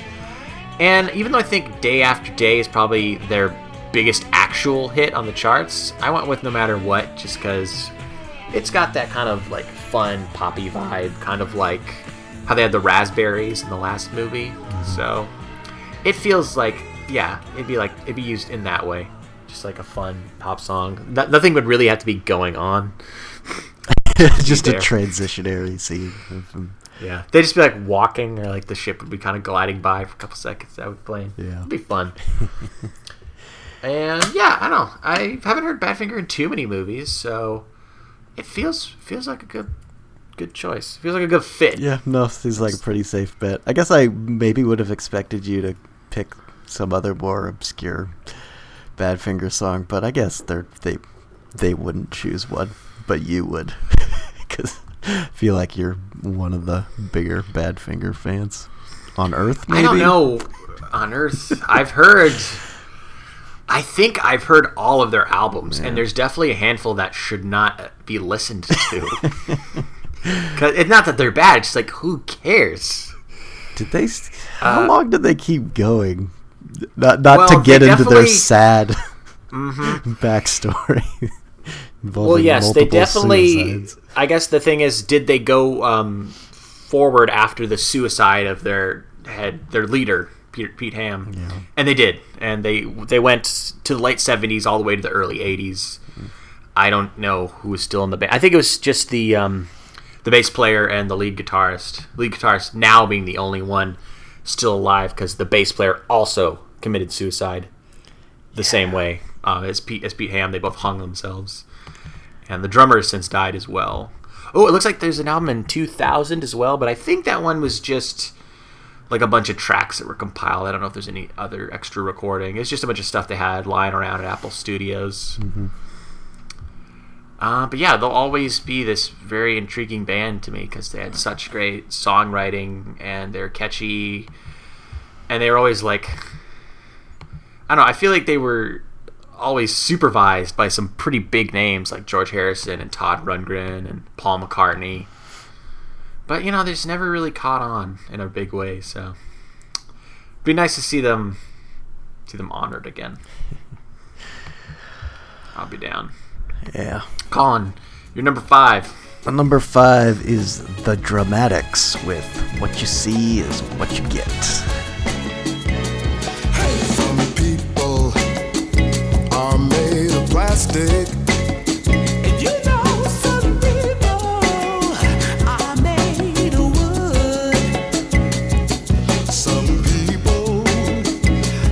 And even though I think Day After Day is probably their biggest actual hit on the charts, I went with No Matter What just because it's got that kind of like fun poppy vibe, kind of like how they had the raspberries in the last movie. Mm-hmm. So it feels like, yeah, it'd be like it'd be used in that way, just like a fun pop song. No- nothing would really have to be going on. Just a transitionary scene. Yeah, they'd just be like walking, or like the ship would be kind of gliding by for a couple seconds. That would play. Yeah. it'd be fun. and yeah, I don't know. I haven't heard Badfinger in too many movies, so it feels feels like a good good choice. Feels like a good fit. Yeah, no, it seems like a pretty safe bet. I guess I maybe would have expected you to pick some other more obscure Badfinger song, but I guess they're they they wouldn't choose one, but you would, because feel like you're one of the bigger Badfinger fans on Earth. Maybe I don't know on Earth. I've heard. I think I've heard all of their albums, and there's definitely a handful that should not be listened to. Cause it's not that they're bad; it's just like who cares? Did they? How Uh, long did they keep going? Not not Well, to get into their sad backstory. Well, yes, they definitely. suicides. I guess the thing is, did they go um, forward after the suicide of their head, their leader, Peter, Pete Ham? And they did, and they they went to the late seventies all the way to the early eighties. I don't know who was still in the band. I think it was just the um, the bass player and the lead guitarist. Lead guitarist now being the only one still alive because the bass player also committed suicide the same way uh, as Pete as Pete Ham. They both hung themselves, and the drummer has since died as well. Oh, it looks like there's an album in 2000 as well, but I think that one was just like a bunch of tracks that were compiled. I don't know if there's any other extra recording. It's just a bunch of stuff they had lying around at Apple Studios. Uh, but yeah, they'll always be this very intriguing band to me because they had such great songwriting and they're catchy, and they were always like, I don't know. I feel like they were always supervised by some pretty big names like George Harrison and Todd Rundgren and Paul McCartney. But you know, they just never really caught on in a big way. So, it'd be nice to see them see them honored again. I'll be down. Yeah. Colin, you're number five. Uh, Number five is The Dramatics with What You See Is What You Get. Plastic. And you know some people are made of wood. Some people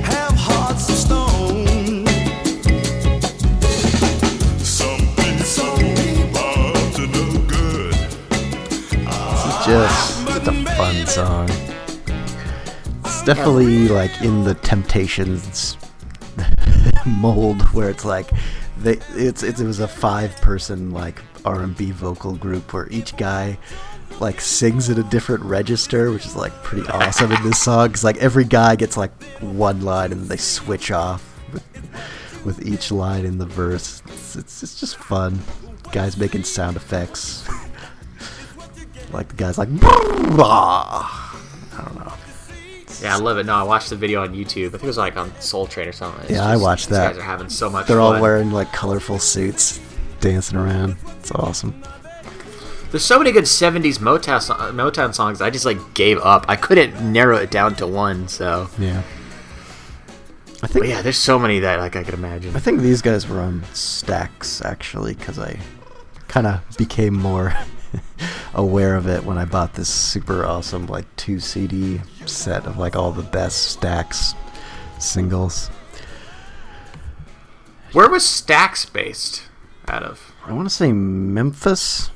have hearts of stone. Some people are to no good. It's just such a fun song. It's definitely like in the Temptations mold where it's like they it's, it's it was a five person like R&B vocal group where each guy like sings in a different register which is like pretty awesome in this song. Cuz like every guy gets like one line and they switch off with, with each line in the verse. It's, it's, it's just fun. Guys making sound effects. Like the guy's like Yeah, I love it. No, I watched the video on YouTube. I think it was like on Soul Train or something. It's Yeah, I watched these that. guys are having so much They're fun. all wearing like colorful suits, dancing around. It's awesome. There's so many good 70s Motown, so- Motown songs. I just like gave up. I couldn't narrow it down to one. So, Yeah. I think but yeah, there's so many that like I could imagine. I think these guys were on Stax actually because I kind of became more aware of it when I bought this super awesome like two CD set of like all the best Stax singles. Where was Stax based out of? I want to say Memphis.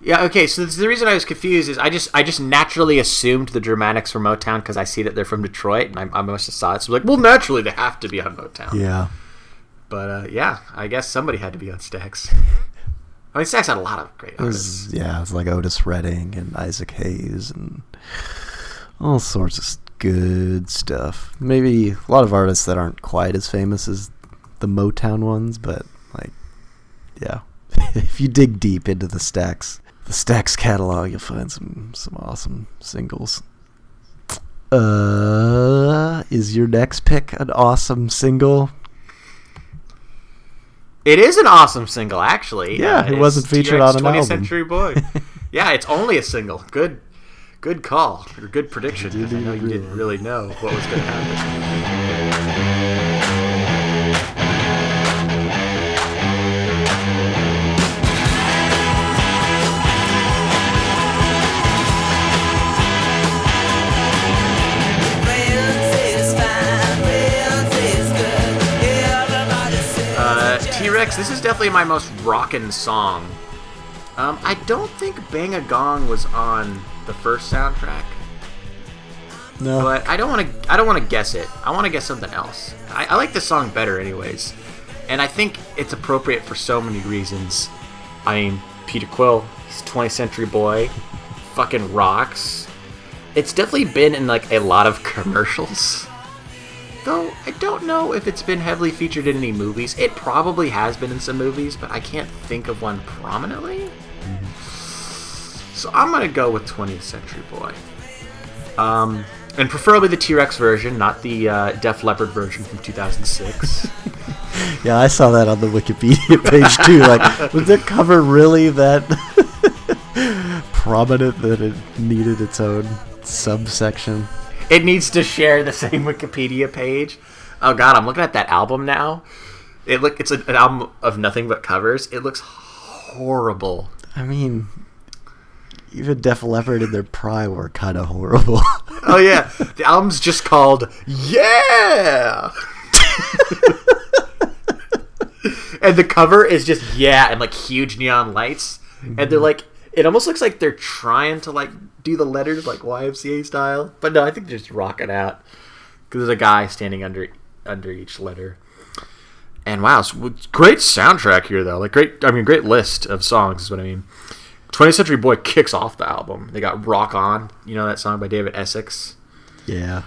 Yeah, okay. So the reason I was confused is I just I just naturally assumed the Dramatics were Motown because I see that they're from Detroit, and I, I must have saw it. So like, well, naturally they have to be on Motown. Yeah. But uh, yeah, I guess somebody had to be on Stax. I mean, Stax had a lot of great It artists. was yeah, it was like Otis Redding and Isaac Hayes and all sorts of good stuff. Maybe a lot of artists that aren't quite as famous as the Motown ones, but like yeah. if you dig deep into the Stax the Stax catalog, you'll find some some awesome singles. Uh is your next pick an awesome single? It is an awesome single, actually. Yeah, Uh, it wasn't featured T-Rex on an 20th album. Century Boy. yeah, it's only a single. Good, good call or good prediction. I know you didn't really know what was going to happen. This is definitely my most rockin' song. Um, I don't think Bang a Gong was on the first soundtrack, No. but I don't want to. I don't want to guess it. I want to guess something else. I, I like this song better, anyways, and I think it's appropriate for so many reasons. I mean, Peter Quill, he's 20th Century Boy, fucking rocks. It's definitely been in like a lot of commercials. Though I don't know if it's been heavily featured in any movies. It probably has been in some movies, but I can't think of one prominently. So I'm gonna go with 20th Century Boy. Um, and preferably the T-Rex version, not the uh, Def Leppard version from 2006. Yeah, I saw that on the Wikipedia page too. Like, was the cover really that prominent that it needed its own subsection? It needs to share the same Wikipedia page. Oh god, I'm looking at that album now. It look it's an album of nothing but covers. It looks horrible. I mean, even Def Leppard in their prime were kind of horrible. Oh yeah, the album's just called Yeah. and the cover is just yeah and like huge neon lights and they're mm-hmm. like it almost looks like they're trying to like do the letters like YMCA style, but no, I think they're just rocking out because there's a guy standing under under each letter. And wow, it's great soundtrack here though. Like great, I mean, great list of songs is what I mean. 20th Century Boy kicks off the album. They got Rock On, you know that song by David Essex. yeah.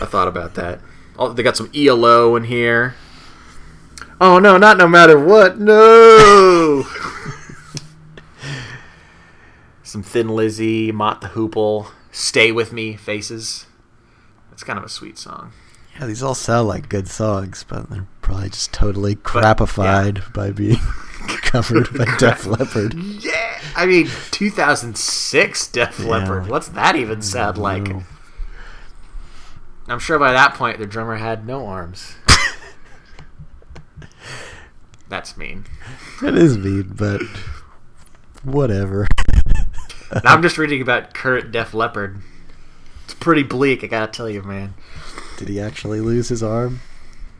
I thought about that. Oh, they got some ELO in here. Oh no, not no matter what. No. some Thin Lizzy, Mott the Hoople, Stay with Me, Faces. That's kind of a sweet song. Yeah, these all sound like good songs, but they're probably just totally crapified by being covered by Def Leppard. Yeah, I mean 2006 Def Yeah. Leppard. What's that even sound like? know. I'm sure by that point the drummer had no arms. That's mean. It is mean, but whatever. Now I'm just reading about current Def Leppard. It's pretty bleak, I gotta tell you, man. Did he actually lose his arm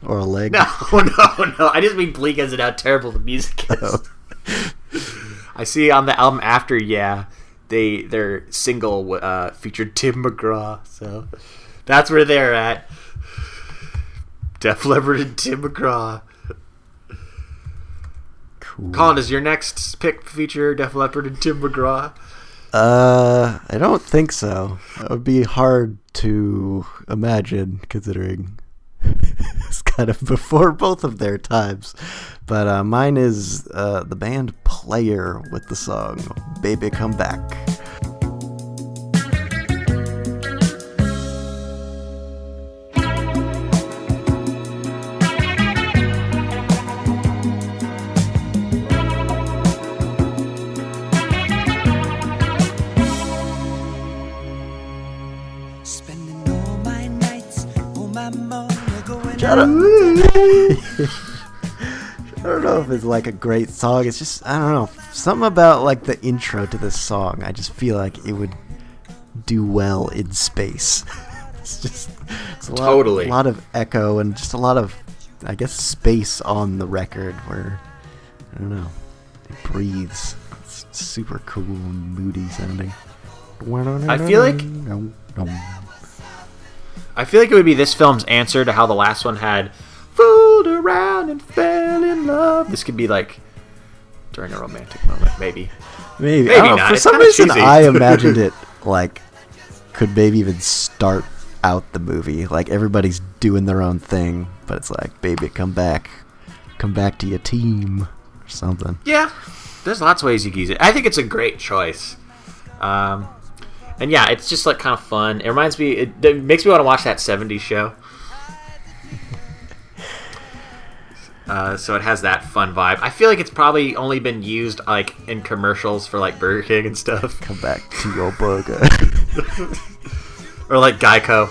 or a leg? No, no, no. I just mean bleak as in how terrible the music is. Oh. I see on the album after, yeah, they their single uh, featured Tim McGraw, so that's where they're at. Def Leppard and Tim McGraw. Cool. Colin, does your next pick feature Def Leppard and Tim McGraw? Uh, I don't think so. That would be hard to imagine, considering it's kind of before both of their times. But uh, mine is uh, the band Player with the song "Baby Come Back." I don't, I don't know if it's like a great song. It's just I don't know something about like the intro to this song. I just feel like it would do well in space. it's just it's a lot, Totally. a lot of echo and just a lot of I guess space on the record where I don't know it breathes. It's super cool and moody sounding. I feel like- I feel like it would be this film's answer to how the last one had fooled around and fell in love. This could be like during a romantic moment, maybe. Maybe, Maybe know. For It's some reason, cheesy. I imagined it like could maybe even start out the movie. Like everybody's doing their own thing, but it's like, baby, come back, come back to your team or something. Yeah, there's lots of ways you can use it. I think it's a great choice. Um, and yeah, it's just like kind of fun. It reminds me, it, it makes me want to watch that '70s show. Uh, so it has that fun vibe. I feel like it's probably only been used like in commercials for like Burger King and stuff, Come back to your burger. or like Geico.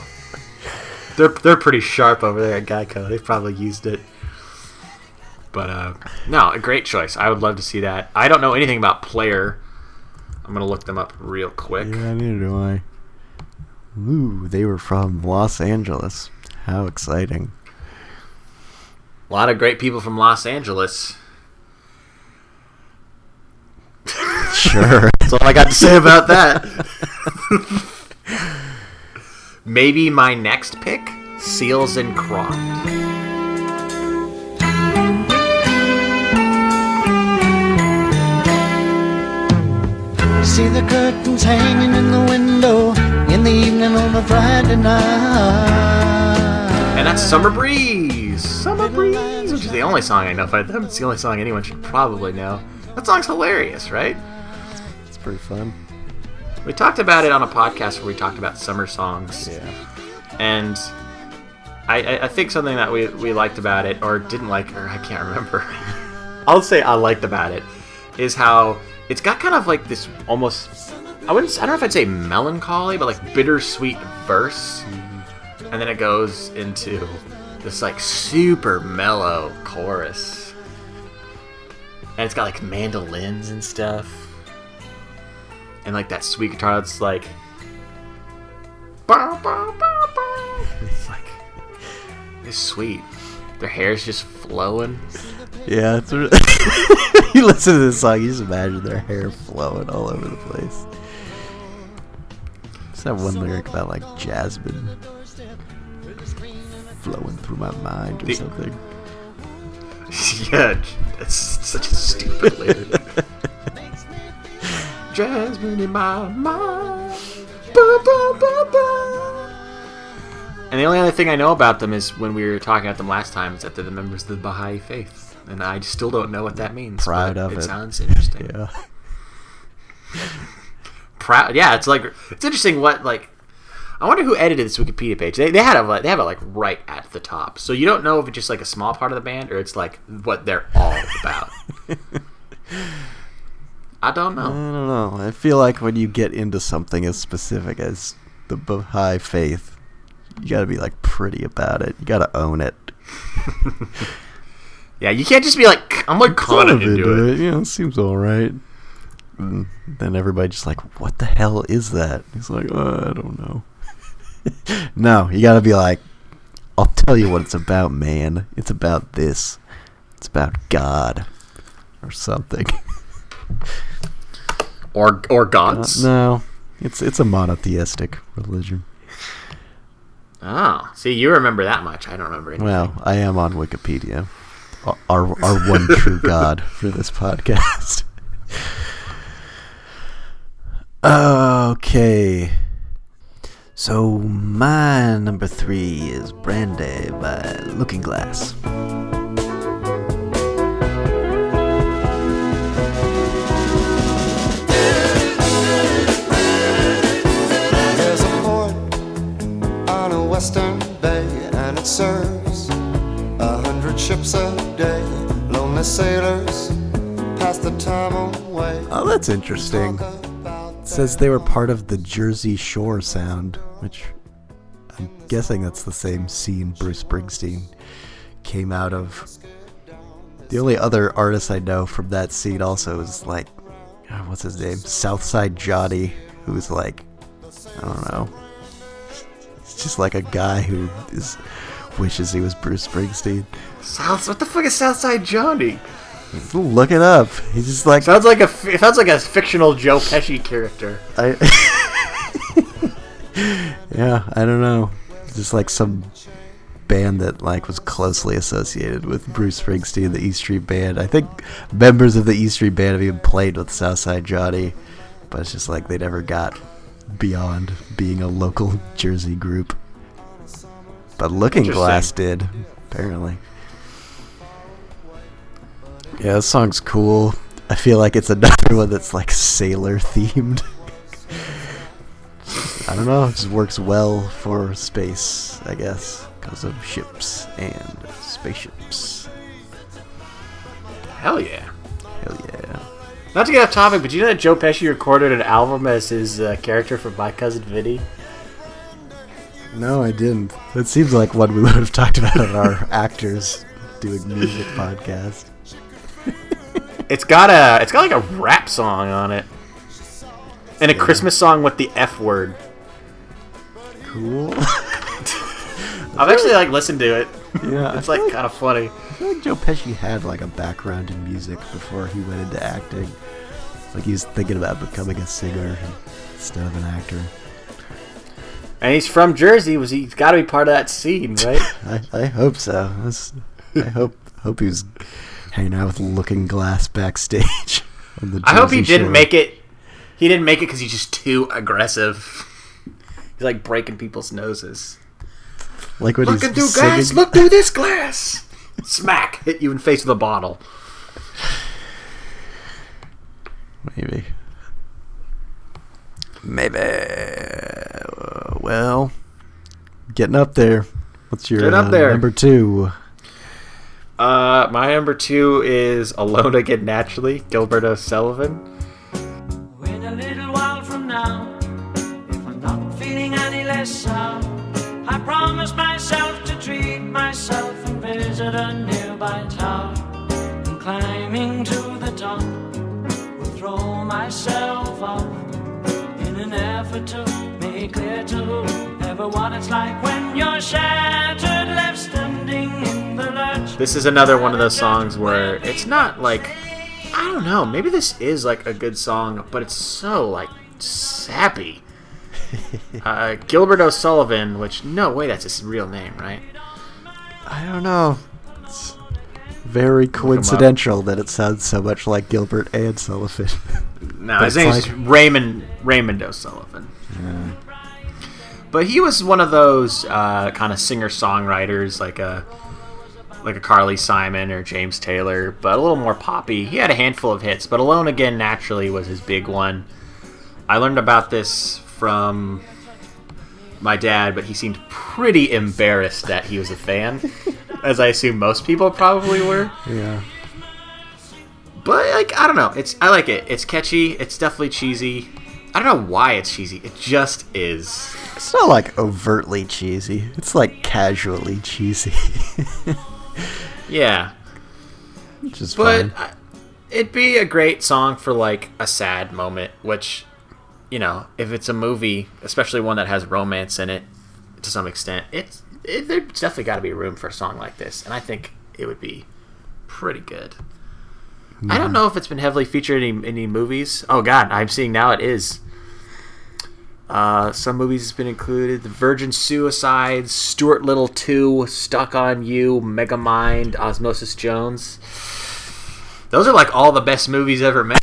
They're they're pretty sharp over there at Geico. They've probably used it. But uh, no, a great choice. I would love to see that. I don't know anything about Player. I'm gonna look them up real quick. yeah, neither do I. Ooh, they were from Los Angeles. How exciting! A lot of great people from Los Angeles. Sure. That's all I got to say about that. Maybe my next pick, Seals and Croft. See the curtains hanging in the window in the evening on a Friday night. And that's Summer Breeze. Summer Breeze, which is the only song I know by them. It's the only song anyone should probably know. That song's hilarious, right? it's pretty fun. We talked about it on a podcast where we talked about summer songs. Yeah. and I, I, I think something that we, we liked about it or didn't like or I can't remember I'll say I liked about it is how it's got kind of like this almost I wouldn't I don't know if I'd say melancholy but like bittersweet verse and then it goes into this like super mellow chorus and it's got like mandolins and stuff and like that sweet guitar that's like. "Bow, bow, bow, bow." It's like it's sweet. Their hair's just flowing. Yeah, it's really you listen to this song, you just imagine their hair flowing all over the place. There's that one lyric about like jasmine flowing through my mind or The- something. yeah, it's such a stupid lyric. Jasmine in my mind. Ba, ba, ba, ba. And the only other thing I know about them is when we were talking about them last time is that they're the members of the Baha'i faith, and I still don't know what that means. Proud of it. it. sounds interesting. Yeah. Proud. Yeah, it's like it's interesting what like. I wonder who edited this Wikipedia page. They, they had like they have it like right at the top, so you don't know if it's just like a small part of the band or it's like what they're all about. I don't know. I don't know. I feel like when you get into something as specific as the Baha'i faith, you gotta be like pretty about it. You gotta own it. Yeah, you can't just be like I'm like kind of into it. You know, it seems alright. And then everybody just like, what the hell is that? He's like, uh, I don't know. no, you gotta be like, I'll tell you what it's about, man. It's about this. It's about God. Or something. Or or Uh, gods. no. It's it's a monotheistic religion. Oh, see, you remember that much. I don't remember anything. Well, I am on Wikipedia. Our our, one true God for this podcast. okay. So my number three is Brandy by Looking Glass. There's a on a western bay, and it serves a hundred ships a day. Lonely sailors pass the time away. Oh, that's interesting. It says they were part of the Jersey Shore sound, which I'm guessing that's the same scene Bruce Springsteen came out of. The only other artist I know from that scene also is like, God, what's his name? Southside Johnny, who's like, I don't know. It's just like a guy who is wishes he was Bruce Springsteen. South, what the fuck is Southside Johnny? Look it up. He's just like Sounds like a sounds like a fictional Joe Pesci character. I yeah, I don't know. Just like some band that like was closely associated with Bruce Springsteen, the E Street Band. I think members of the E Street Band have even played with Southside Johnny, but it's just like they never got beyond being a local Jersey group. But Looking Glass did, apparently. Yeah, this song's cool. I feel like it's another one that's like sailor themed. I don't know, it just works well for space, I guess, because of ships and spaceships. Hell yeah. Hell yeah. Not to get off topic, but you know that Joe Pesci recorded an album as his uh, character from My Cousin Vinny? No, I didn't. That seems like one we would have talked about on our actors doing music podcast. It's got a it's got like a rap song on it. And a Christmas song with the F word. Cool. I've actually like listened to it. yeah, It's I like kind of funny. I feel like Joe Pesci had like a background in music before he went into acting. Like he was thinking about becoming a singer instead of an actor. And he's from Jersey. Was he's got to be part of that scene, right? I, I hope so. That's, I hope hope he was hanging out with Looking Glass backstage. On the I hope he didn't Shore. make it. He didn't make it because he's just too aggressive. He's like breaking people's noses. like when Looking through he's glass. Look through this glass. Smack! Hit you in the face with a bottle. Maybe. Maybe. Well, getting up there. What's your Get up uh, there. number two? Uh, my number two is "Alone Again Naturally," Gilbert O'Sullivan. Wait a little while from now, if I'm not feeling any less sound, I promise myself to treat myself and visit a nearby town. And climbing to the top, will throw myself off an effort to make clear to whoever what it's like when you're shattered, left standing in the lurch. This is another one of those songs where it's not like I don't know, maybe this is like a good song, but it's so like sappy. uh, Gilbert O'Sullivan, which no way that's his real name, right? I don't know. Very coincidental that it sounds so much like Gilbert and Sullivan. No, But his name's like- Raymond Raymond O'Sullivan. But he was one of those uh, kind of singer songwriters, like a like a Carly Simon or James Taylor, but a little more poppy. He had a handful of hits, but Alone Again naturally was his big one. I learned about this from my dad, but he seemed pretty embarrassed that he was a fan, as I assume most people probably were. yeah. But like I don't know, it's I like it. It's catchy. It's definitely cheesy. I don't know why it's cheesy. It just is. It's not like overtly cheesy. It's like casually cheesy. Yeah, Which is but fine. I, it'd be a great song for like a sad moment. Which, you know, if it's a movie, especially one that has romance in it, to some extent, it's it, there's definitely got to be room for a song like this, and I think it would be pretty good. I don't know if it's been heavily featured in any, any movies. Oh God, I'm seeing now it is. Uh, some movies has been included: The Virgin Suicides, Stuart Little Two, Stuck on You, Megamind, Osmosis Jones. Those are like all the best movies ever made.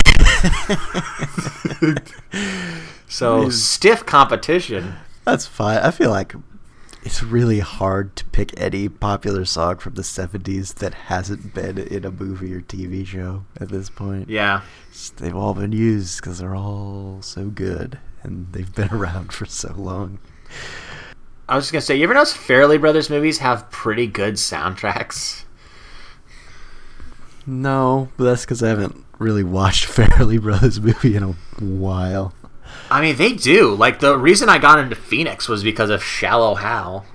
so stiff competition. That's fine. I feel like it's really hard to pick any popular song from the 70s that hasn't been in a movie or TV show at this point. Yeah. They've all been used because they're all so good and they've been around for so long. I was just gonna say, you ever notice Farrelly Brothers movies have pretty good soundtracks? No, but that's because I haven't really watched Farrelly Brothers movie in a while. I mean, they do. Like the reason I got into Phoenix was because of Shallow Hal.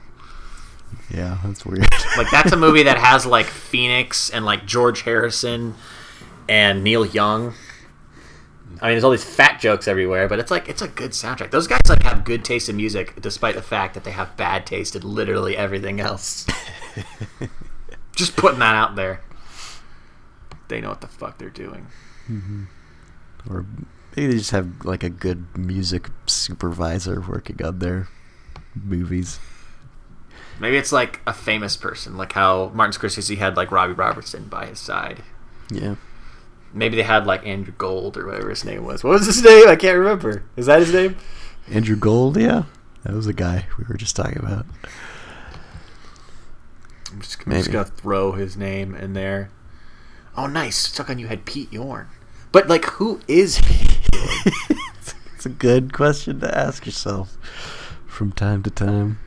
Yeah, that's weird. Like that's a movie that has like Phoenix and like George Harrison and Neil Young. I mean, there's all these fat jokes everywhere, but it's like it's a good soundtrack. Those guys like have good taste in music, despite the fact that they have bad taste in literally everything else. Just putting that out there. They know what the fuck they're doing. Mm-hmm. or maybe they just have like a good music supervisor working on their movies. Maybe it's like a famous person, like how Martin Scorsese had like Robbie Robertson by his side. Yeah. Maybe they had like Andrew Gold or whatever his name was. What was his name? I can't remember. Is that his name? Andrew Gold, yeah. That was the guy we were just talking about. I'm just, I'm just gonna throw his name in there. Oh, nice. Stuck on you had Pete Yorn, but like, who is? It's a good question to ask yourself from time to time.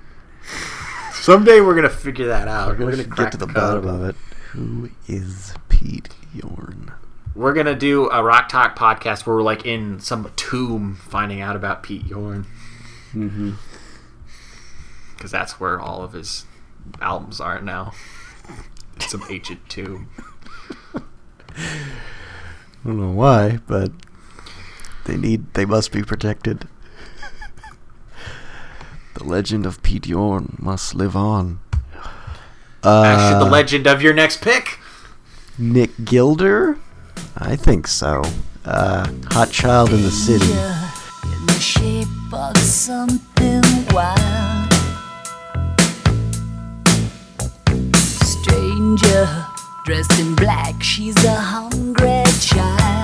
Someday we're gonna figure that out. We're We're gonna get to the code. bottom of it. Who is Pete Yorn? We're gonna do a Rock Talk podcast where we're like in some tomb finding out about Pete Yorn. Mm-hmm. Because that's where all of his albums are now. some ancient tomb. I don't know why, but they need they must be protected. the legend of Pete Yorn must live on. Ash, Uh, the legend of your next pick. Nick Gilder? I think so. Uh, Hot Child in the City. in the shape of something wild. Stranger dressed in black, she's a hungry child.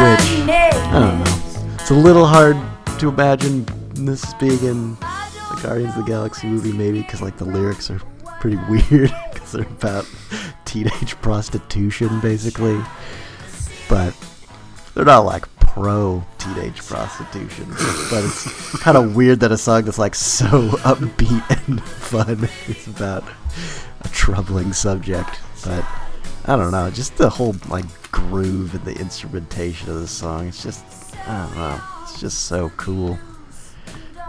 Which, I don't know. It's a little hard to imagine this being in the Guardians of the Galaxy movie, maybe, because like the lyrics are pretty weird, because they're about teenage prostitution, basically. But they're not like pro teenage prostitution. but it's kind of weird that a song that's like so upbeat and fun is about a troubling subject. But I don't know, just the whole like groove and the instrumentation of the song. It's just I don't know. It's just so cool.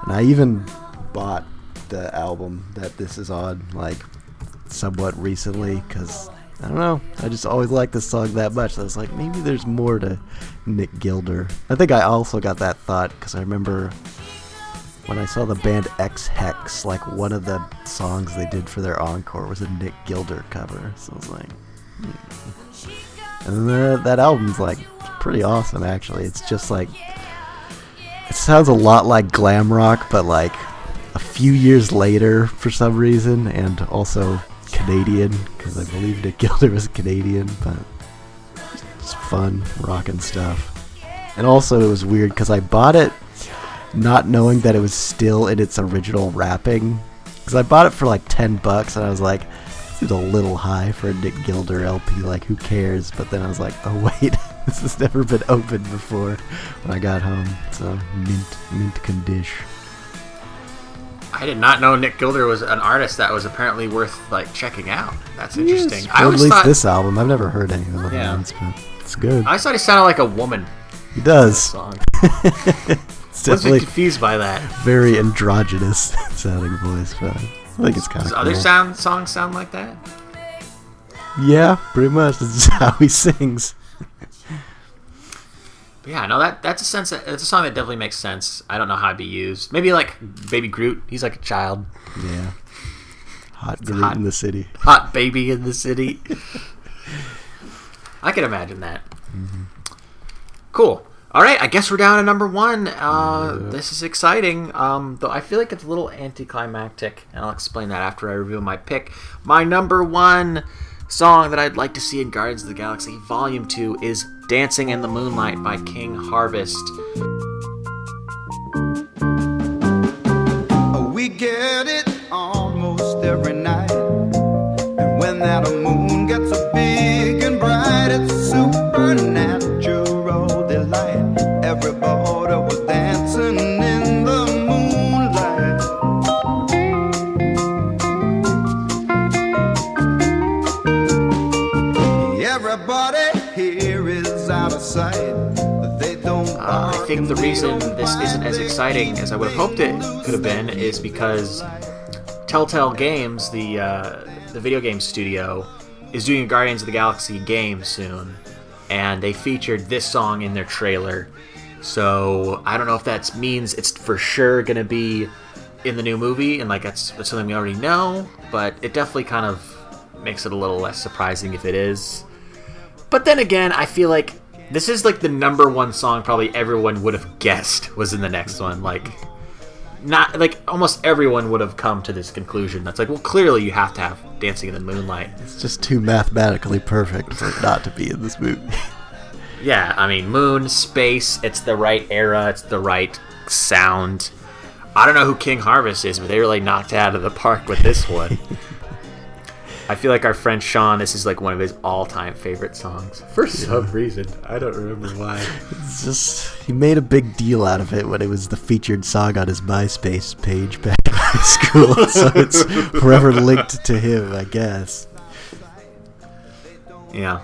And I even bought the album that this is on like somewhat recently because I don't know. I just always liked this song that much. I was like, maybe there's more to Nick Gilder. I think I also got that thought because I remember when I saw the band Ex Hex, like one of the songs they did for their encore was a Nick Gilder cover. So I was like, hmm. And the, that album's like pretty awesome actually. It's just like it sounds a lot like glam rock, but like a few years later for some reason, and also Canadian because I believe Nick Gilder was Canadian, but it's fun rocking stuff. And also, it was weird because I bought it not knowing that it was still in its original wrapping. Because I bought it for like 10 bucks and I was like, this is a little high for a Nick Gilder LP. Like, who cares? But then I was like, oh, wait, this has never been opened before when I got home. So, mint, mint condition. I did not know Nick Gilder was an artist that was apparently worth like checking out. That's interesting. Yes, I at least thought this album. I've never heard any of the Yeah. ones, but it's good. I thought he sounded like a woman. He does. Song. it's I was definitely confused by that. very androgynous sounding voice, but I think it's kind Does of other sound songs sound like that? Yeah, pretty much. This is how he sings. But yeah, no, that that's a sense. It's a song that definitely makes sense. I don't know how it'd be used. Maybe like Baby Groot. He's like a child, Yeah. Hot Groot hot. in the city. hot baby in the city. I can imagine that. Mm-hmm. Cool. All right, I guess we're down to number one. Uh, This is exciting. Um, though I feel like it's a little anticlimactic, and I'll explain that after I reveal my pick. My number one song that I'd like to see in Guardians of the Galaxy Volume Two is "Dancing in the Moonlight" by King Harvest. We get it almost every night. And when that moon think the reason this isn't as exciting as I would have hoped it could have been is because Telltale Games, the uh, the video game studio, is doing a Guardians of the Galaxy game soon, and they featured this song in their trailer. So I don't know if that means it's for sure gonna be in the new movie, and like that's, that's something we already know. But it definitely kind of makes it a little less surprising if it is. But then again, I feel like this is like the number one song probably everyone would have guessed was in the next one. Like, not like almost everyone would have come to this conclusion. That's like, well, clearly you have to have Dancing in the Moonlight. It's just too mathematically perfect for it not to be in this movie. Yeah, I mean, moon, space, it's the right era, it's the right sound. I don't know who King Harvest is, but they really knocked it out of the park with this one. I feel like our friend Sean, this is like one of his all time favorite songs. For some reason. I don't remember why. It's just he made a big deal out of it when it was the featured song on his MySpace page back in high school. so it's forever linked to him, I guess. Yeah.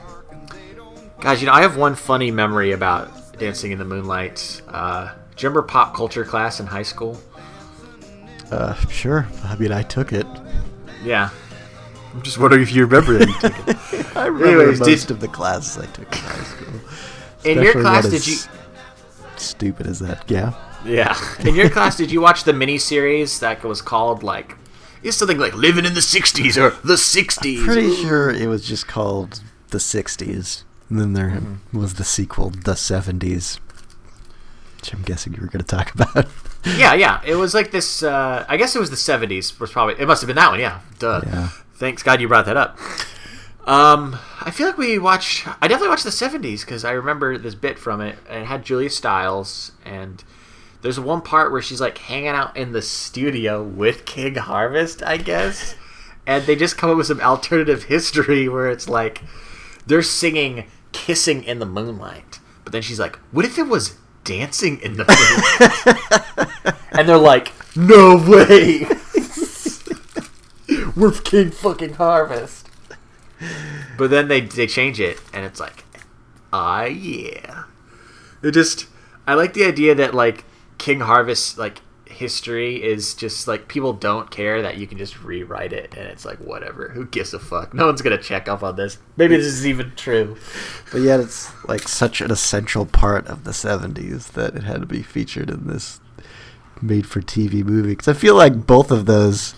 Guys, you know, I have one funny memory about Dancing in the Moonlight. Uh, do you remember pop culture class in high school? Uh, sure. I mean, I took it. Yeah. I'm just wondering if you remember that you took it. I remember Anyways, did- most of the classes I took in high school. In your class, one did you? Stupid as that, yeah. Yeah. In your class, did you watch the mini series that was called like? It's something like "Living in the '60s" or "The '60s." I'm Pretty sure it was just called the '60s, and then there Mm-hmm. was the sequel, the '70s, which I'm guessing you were going to talk about. Yeah, yeah. It was like this. Uh, I guess it was the '70s. Was probably it must have been that one. Yeah. Duh. Yeah. Thanks God you brought that up. Um, I feel like we watched. I definitely watched the '70s because I remember this bit from it, and it had Julia Stiles, and there's one part where she's like hanging out in the studio with King Harvest, I guess, and they just come up with some alternative history where it's like they're singing "Kissing in the Moonlight," but then she's like, "What if it was dancing in the moonlight?" and they're like, "No way." We're King fucking Harvest. But then they they change it, and it's like, ah, yeah. It just, I like the idea that like King Harvest, like history is just like people don't care that you can just rewrite it and it's like whatever. Who gives a fuck? No one's gonna check up on this. Maybe this is even true. But yet it's like such an essential part of the 70s that it had to be featured in this made for TV movie. Because I feel like both of those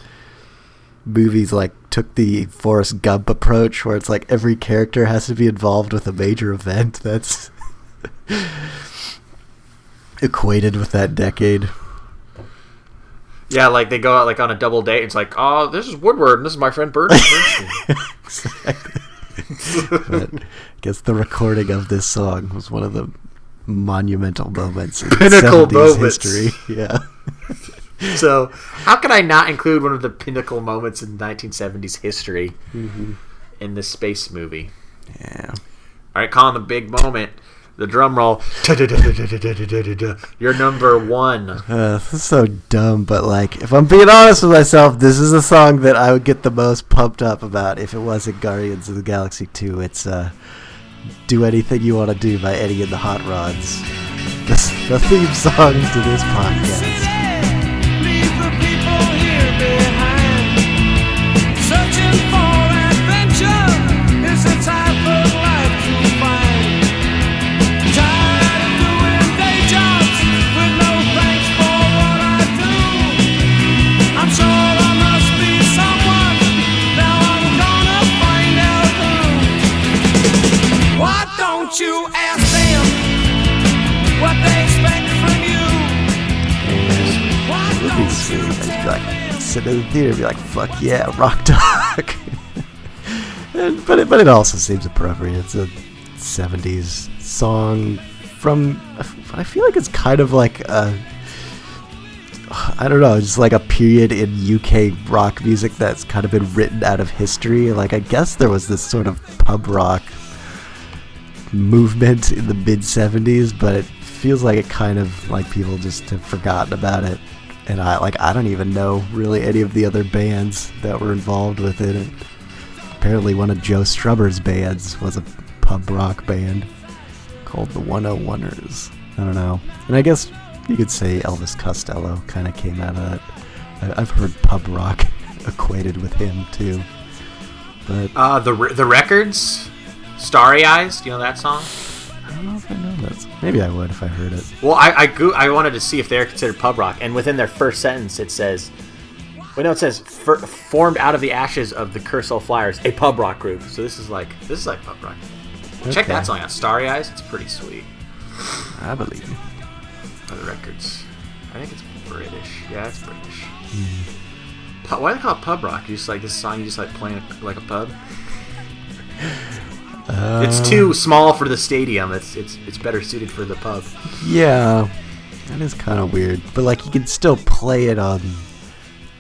movies like took the Forrest Gump approach where it's like every character has to be involved with a major event that's equated with that decade. Yeah, like they go out like on a double date. It's like, oh, this is Woodward and this is my friend Bird. but I guess the recording of this song was one of the monumental moments in Pinnacle 70s moments. history. Yeah. so how can I not include one of the pinnacle moments in 1970s history in this space movie? Yeah. All right, Colin, the big moment, the drum roll. You're number one. Uh, this is so dumb, but like, if I'm being honest with myself, this is a song that I would get the most pumped up about if it wasn't Guardians of the Galaxy 2. It's uh, Do Anything You Want to Do by Eddie and the Hot Rods. This, the theme song to this podcast. Don't you ask them what they expect from you? Be don't you I'd be like, sit in the theater and be like, fuck yeah, rock dog. and, but, it, but it also seems appropriate. It's a 70s song from, I feel like it's kind of like a, I don't know, just like a period in UK rock music that's kind of been written out of history. Like, I guess there was this sort of pub rock movement in the mid 70s, but it feels like it kind of like people just have forgotten about it. And I like I don't even know really any of the other bands that were involved with it. Apparently, one of Joe Strummer's bands was a pub rock band called the 101ers. I don't know. And I guess you could say Elvis Costello kind of came out of that. I've heard pub rock equated with him too. But Uh, the the records, Starry Eyes. Do you know that song? I don't know if I know that. Maybe I would if I heard it. Well, I I, go- I wanted to see if they're considered pub rock, and within their first sentence it says, "Wait, no, it says "Fir- formed out of the ashes of the Kursaal Flyers, a pub rock group." So this is like this is like pub rock. Check Okay. that song out, Starry Eyes. It's pretty sweet. I believe you. For the records, I think it's British. Yeah, it's British. Hmm. Pu- Why do they call it pub rock? You just like this song, you just like playing a, like a pub. it's uh, too small for the stadium. It's it's it's better suited for the pub. Yeah, that is kind of weird. But like, you can still play it on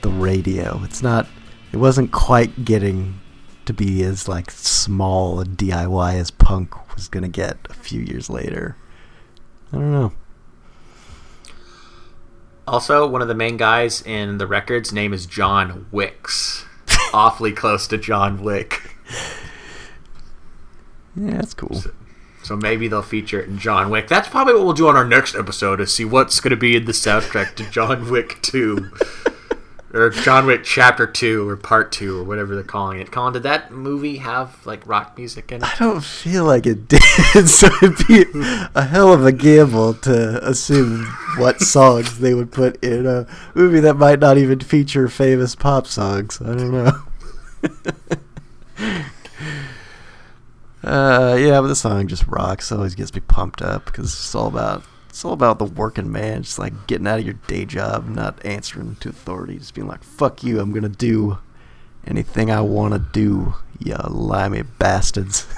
the radio. It's not. It wasn't quite getting to be as like small and DIY as punk was gonna get a few years later. I don't know. Also, one of the main guys in the records name is John Wicks. Awfully close to John Wick. Yeah, that's cool. So maybe they'll feature it in John Wick. That's probably what we'll do on our next episode to see what's going to be in the soundtrack to John Wick 2. or John Wick Chapter 2 or Part 2 or whatever they're calling it. Colin, did that movie have like rock music in it? I don't feel like it did, so it'd be a hell of a gamble to assume what songs they would put in a movie that might not even feature famous pop songs. I don't know. uh, yeah, but the song just rocks. Always gets me pumped up because it's all about it's all about the working man, just like getting out of your day job, not answering to authorities, being like, "Fuck you, I'm gonna do anything I want to do, you limey bastards."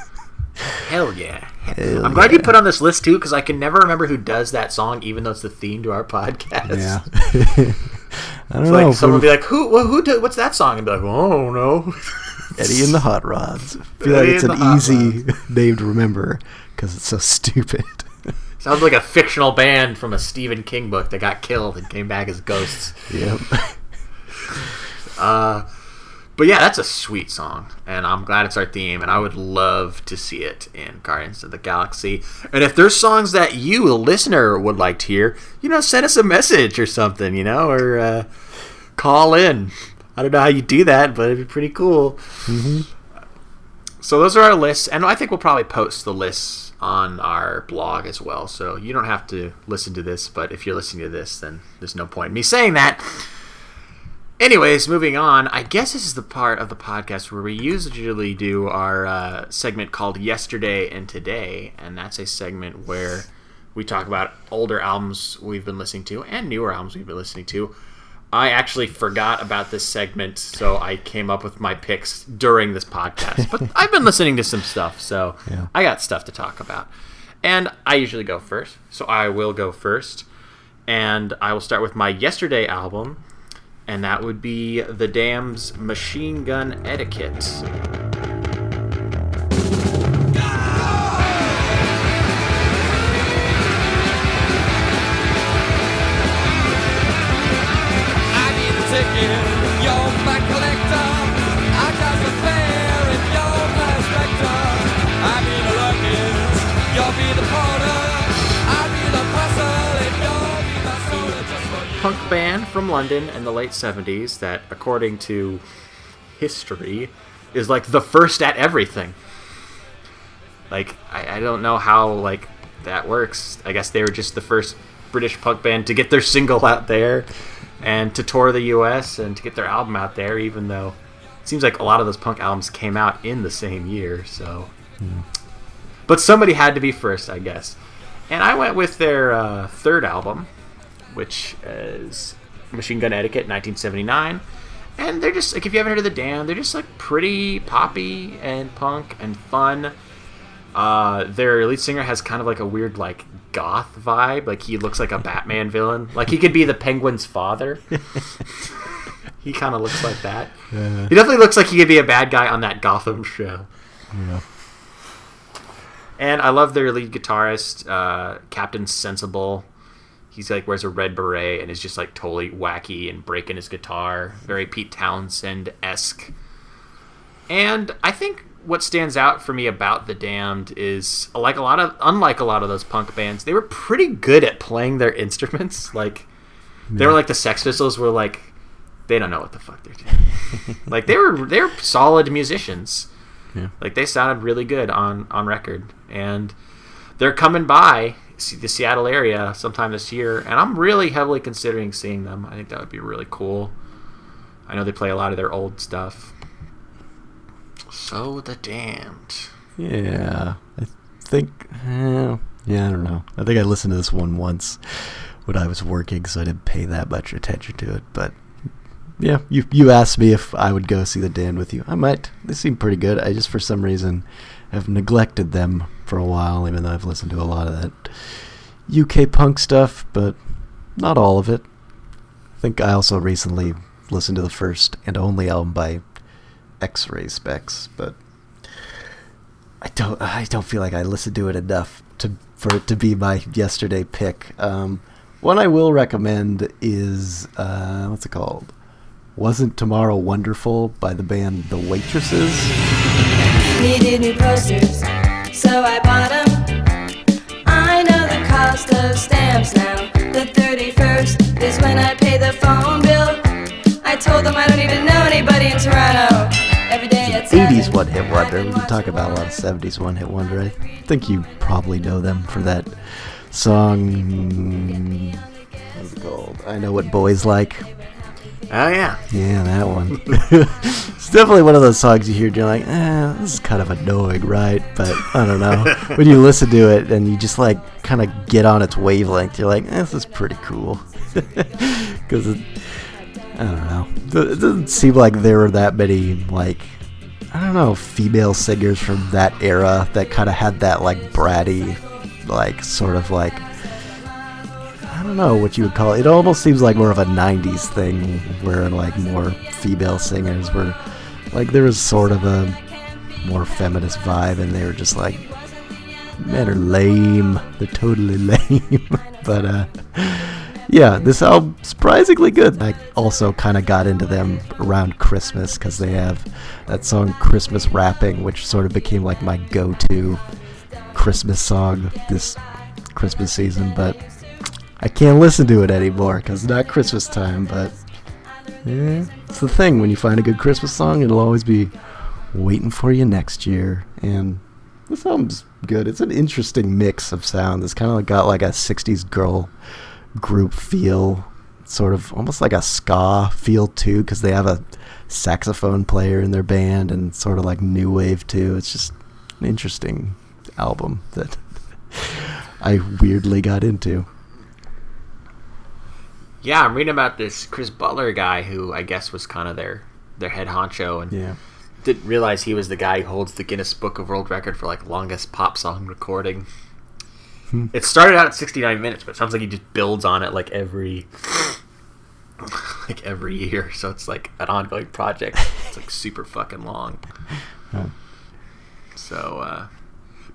Hell yeah. Hell I'm glad you put on this list too because I can never remember who does that song, even though it's the theme to our podcast. Yeah. I don't It's know. like someone would be like, "Who? Who? who did, what's that song?" And be like, "Oh, I don't know." Eddie and the Hot Rods. I feel like it's an easy name to remember because it's so stupid. Sounds like a fictional band from a Stephen King book that got killed and came back as ghosts. yep. But But yeah, that's a sweet song, and I'm glad it's our theme, and I would love to see it in Guardians of the Galaxy. And if there's songs that you, the listener, would like to hear, you know, send us a message or something, you know, or uh, call in. I don't know how you do that, but it'd be pretty cool. So those are our lists, and I think we'll probably post the lists on our blog as well. So you don't have to listen to this, but if you're listening to this, then there's no point in me saying that. Anyways, moving on. I guess this is the part of the podcast where we usually do our uh, segment called Yesterday and Today, and that's a segment where we talk about older albums we've been listening to and newer albums we've been listening to. I actually forgot about this segment, so I came up with my picks during this podcast. But I've been listening to some stuff, so Yeah. I got stuff to talk about. And I usually go first, so I will go first. And I will start with my yesterday album, and that would be The Damned's Machine Gun Etiquette. From London in the late 70s that, according to history, is like the first at everything. Like, I, I don't know how, like, that works. I guess they were just the first British punk band to get their single out there and to tour the US and to get their album out there, even though it seems like a lot of those punk albums came out in the same year, so. But somebody had to be first, I guess. And I went with their uh, third album, which is Machine Gun Etiquette, 1979. And they're just like if you haven't heard of the Damned, they're just like pretty poppy and punk and fun. Uh, their lead singer has kind of like a weird like goth vibe. Like he looks like a Batman villain. Like he could be the Penguin's father. he kind of looks like that. Yeah. He definitely looks like he could be a bad guy on that Gotham show. Yeah. And I love their lead guitarist, uh, Captain Sensible. He's like wears a red beret and is just like totally wacky and breaking his guitar, very Pete Townshend esque. And I think what stands out for me about the Damned is like a lot of unlike a lot of those punk bands, they were pretty good at playing their instruments. Like they were like the Sex Pistols were like they don't know what the fuck they're doing. like they were they were solid musicians. Yeah. Like they sounded really good on on record, and they're coming by the Seattle area sometime this year, and I'm really heavily considering seeing them. I think that would be really cool. I know they play a lot of their old stuff. So the damned. Yeah, I think. eh, yeah, I don't know. I think I listened to this one once when I was working, so I didn't pay that much attention to it. But yeah, you you asked me if I would go see the Damned with you. I might. They seem pretty good. I just for some reason have neglected them for a while, even though I've listened to a lot of that UK punk stuff, but not all of it. I think I also recently listened to the first and only album by X-Ray Spex, but I don't I don't feel like I listened to it enough to for it to be my yesterday pick. Um, one I will recommend is uh, what's it called? Wasn't Tomorrow Wonderful by the band The Waitresses? Needed new posters, so I bought them. I know the cost of stamps now. The 31st is when I pay the phone bill. I told them I don't even know anybody in Toronto. Every day at 80s one hit wonder. We can talk about a lot of 70s one hit wonder. I think you probably know them for that song. What's it called? I know what boys like. Oh yeah. Yeah, that one. it's definitely one of those songs you hear and you're like, eh, this is kind of annoying, right? But I don't know. when you listen to it and you just like kind of get on its wavelength, you're like, eh, this is pretty cool. Because it, I don't know. It doesn't seem like there were that many like I don't know female singers from that era that kind of had that like bratty, like sort of like I don't know what you would call it. It almost seems like more of a '90s thing, where like more female singers were like there was sort of a more feminist vibe, and they were just like men are lame. They're totally lame. but uh, yeah, this album surprisingly good. I also kind of got into them around Christmas because they have that song "Christmas Wrapping," which sort of became like my go-to Christmas song this Christmas season. But I can't listen to it anymore because it's not Christmas time. But yeah, it's the thing when you find a good Christmas song, it'll always be waiting for you next year. And this album's good. It's an interesting mix of sound. It's kind of got like a '60s girl group feel, sort of almost like a ska feel too, because they have a saxophone player in their band and sort of like new wave too. It's just an interesting album that I weirdly got into. Yeah, I'm reading about this Chris Butler guy who I guess was kind of their their head honcho and Yeah. didn't realize he was the guy who holds the Guinness Book of World Record for like longest pop song recording. Hmm. It started out at 69 minutes, but it sounds like he just builds on it like every like every year. So it's like an ongoing project. It's like super fucking long. So uh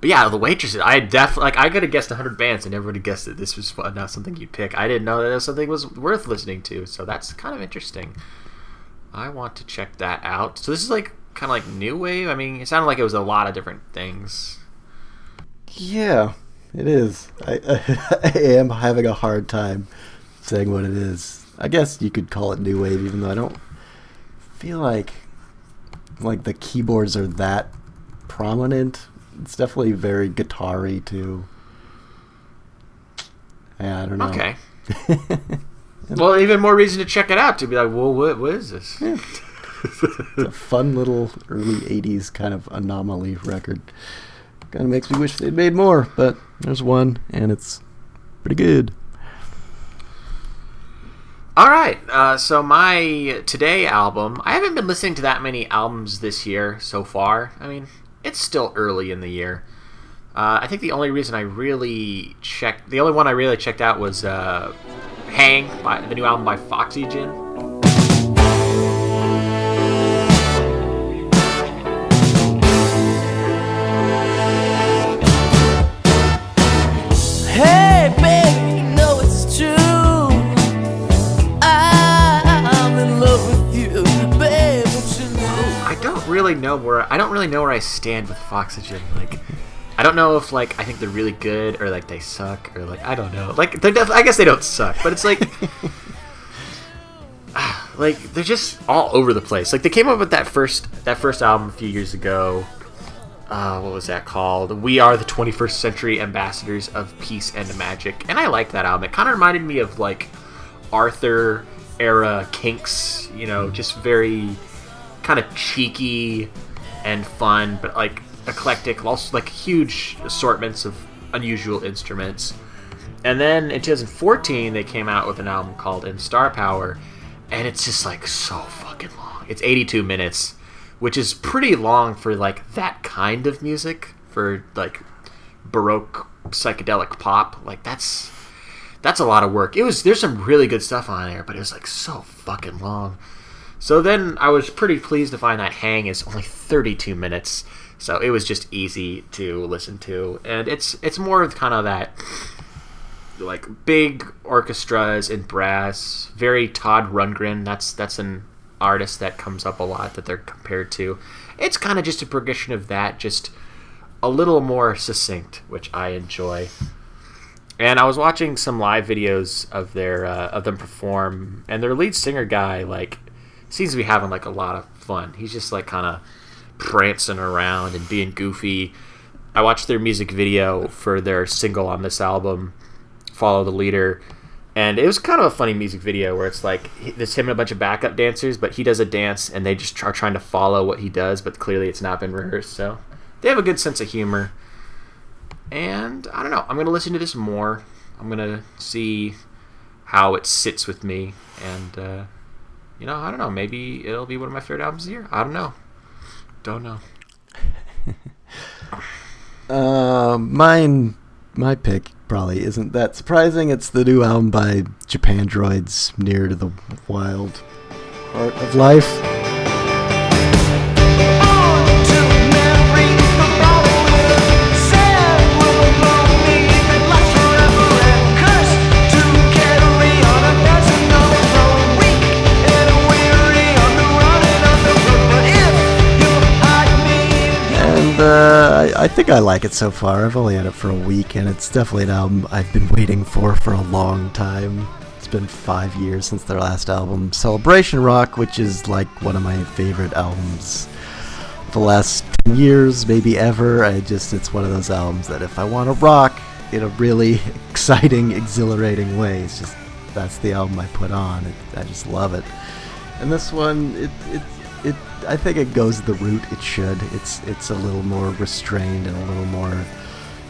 but yeah, the waitresses. I definitely like. I could have guessed hundred bands, and never would have guessed that this was not something you'd pick. I didn't know that something was worth listening to. So that's kind of interesting. I want to check that out. So this is like kind of like new wave. I mean, it sounded like it was a lot of different things. Yeah, it is. I, I am having a hard time saying what it is. I guess you could call it new wave, even though I don't feel like like the keyboards are that prominent. It's definitely very guitar-y too. Yeah, I don't know. Okay. well, even more reason to check it out to be like, well, what, what is this? It's a fun little early '80s kind of anomaly record. Kind of makes me wish they'd made more, but there's one, and it's pretty good. All right. Uh, so my today album, I haven't been listening to that many albums this year so far. I mean, it's still early in the year. Uh, I think the only reason I really checked, the only one I really checked out was uh, "Hang," by the new album by Foxygen. Hey, really know where I don't really know where I stand with Foxygen. Like, I don't know if like I think they're really good or like they suck or like I don't know. Like they're def- I guess they don't suck, but it's like like they're just all over the place. Like they came up with that first that first album a few years ago. Uh, what was that called? We are the 21st century ambassadors of peace and magic, and I liked that album. It kind of reminded me of like Arthur era Kinks, you know, just very kind of cheeky and fun, but like eclectic, also like huge assortments of unusual instruments. And then in 2014, they came out with an album called And Star Power, and it's just like so fucking long. It's 82 minutes, which is pretty long for like that kind of music for like baroque psychedelic pop. Like that's that's a lot of work. It was there's some really good stuff on there, but it was like so fucking long. So then I was pretty pleased to find that Hang is only 32 minutes. So it was just easy to listen to, and it's it's more of kind of that like big orchestras and brass, very Todd Rundgren. That's that's an artist that comes up a lot that they're compared to. It's kind of just a progression of that, just a little more succinct, which I enjoy. And I was watching some live videos of their uh, of them perform, and their lead singer guy like seems to be having like a lot of fun. He's just like kind of prancing around and being goofy. I watched their music video for their single on this album, "Follow the Leader," and it was kind of a funny music video where it's like he- there's him and a bunch of backup dancers, but he does a dance and they just are trying to follow what he does, but clearly it's not been rehearsed. So they have a good sense of humor. And I don't know. I'm gonna listen to this more. I'm gonna see how it sits with me, and uh, you know, I don't know. Maybe it'll be one of my favorite albums of the year. I don't know. Don't know. Uh, mine, my pick probably isn't that surprising. It's the new album by Japandroids, Near to the Wild Heart of Life. Uh, think I like it so far. I've only had it for a week, and it's definitely an album I've been waiting for for a long time. It's been five years since their last album, Celebration Rock, which is like one of my favorite albums the last 10 years, maybe ever. I just, it's one of those albums that if I want to rock in a really exciting, exhilarating way, it's just, that's the album I put on. It, I just love it. And this one, it, it, it, I think it goes the route it should. It's, it's a little more restrained and a little more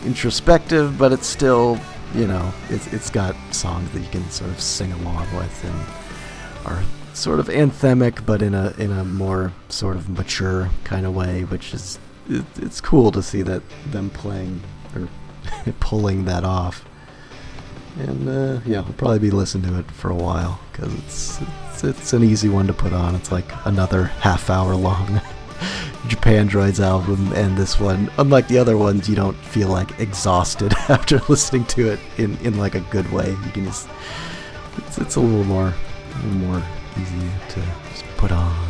introspective, but it's still, you know, it's, it's got songs that you can sort of sing along with and are sort of anthemic, but in a in a more sort of mature kind of way, which is it, it's cool to see that them playing or pulling that off. And uh, yeah, I'll probably be listening to it for a while because it's, it's it's an easy one to put on. It's like another half hour long Japandroids album, and this one, unlike the other ones, you don't feel like exhausted after listening to it in in like a good way. You can just it's, it's a little more a little more easy to just put on.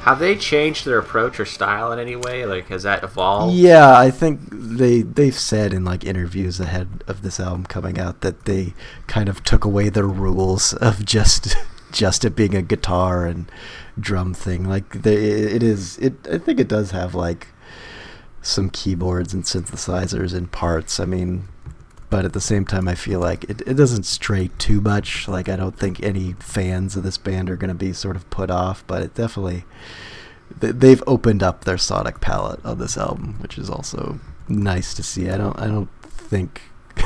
Have they changed their approach or style in any way? Like, has that evolved? Yeah, I think they they've said in like interviews ahead of this album coming out that they kind of took away the rules of just just it being a guitar and drum thing. Like they, it is it I think it does have like some keyboards and synthesizers and parts. I mean, but at the same time I feel like it, it doesn't stray too much. Like I don't think any fans of this band are going to be sort of put off, but it definitely. They've opened up their sonic palette on this album, which is also nice to see. I don't I don't think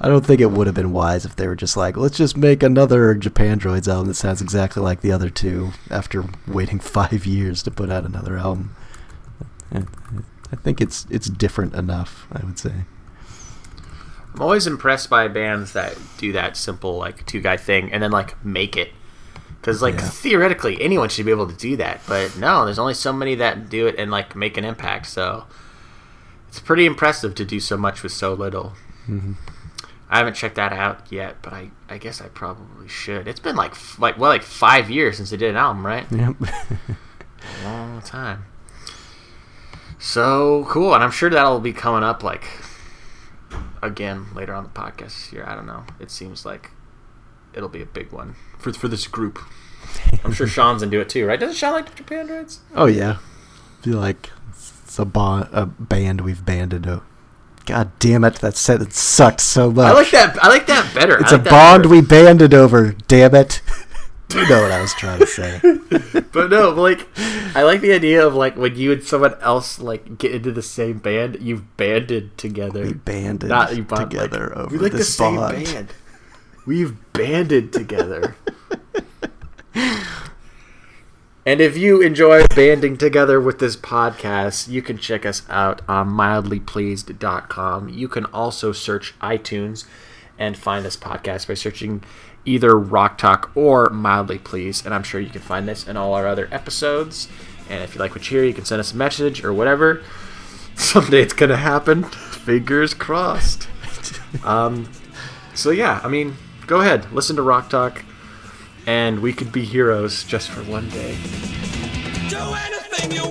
I don't think it would have been wise if they were just like, let's just make another Japandroids album that sounds exactly like the other two after waiting five years to put out another album. I think it's it's different enough, I would say. I'm always impressed by bands that do that simple like two guy thing and then like make it. Because like Yeah. theoretically anyone should be able to do that, but no, there's only so many that do it and like make an impact. So it's pretty impressive to do so much with so little. Mhm. I haven't checked that out yet, but I, I guess I probably should. It's been like f- like well like five years since they did an album, right? Yep. A long time. So cool, and I'm sure that'll be coming up like again later on the podcast this year. I don't know. It seems like it'll be a big one for for this group. I'm sure Sean's into it too, right? Doesn't Sean like Japandroids? oh yeah. feel like it's a, bond, a band we've banded. To. God damn it! That sentence sucked so much. I like that. I like that better. It's a like that bond better. we banded over. Damn it! you know what I was trying to say. But no, but like I like the idea of like when you and someone else like get into the same band, you've banded together. We banded Not you bond, together like, over we like this the same bond. band. We've banded together. and if you enjoy banding together with this podcast, you can check us out on mildlypleased.com. You can also search iTunes and find this podcast by searching either Rock Talk or Mildly Pleased. And I'm sure you can find this in all our other episodes. And if you like what you hear, you can send us a message or whatever. Someday it's going to happen. Fingers crossed. Um, so yeah, I mean, go ahead, listen to Rock Talk, and we could be heroes just for one day. Do anything you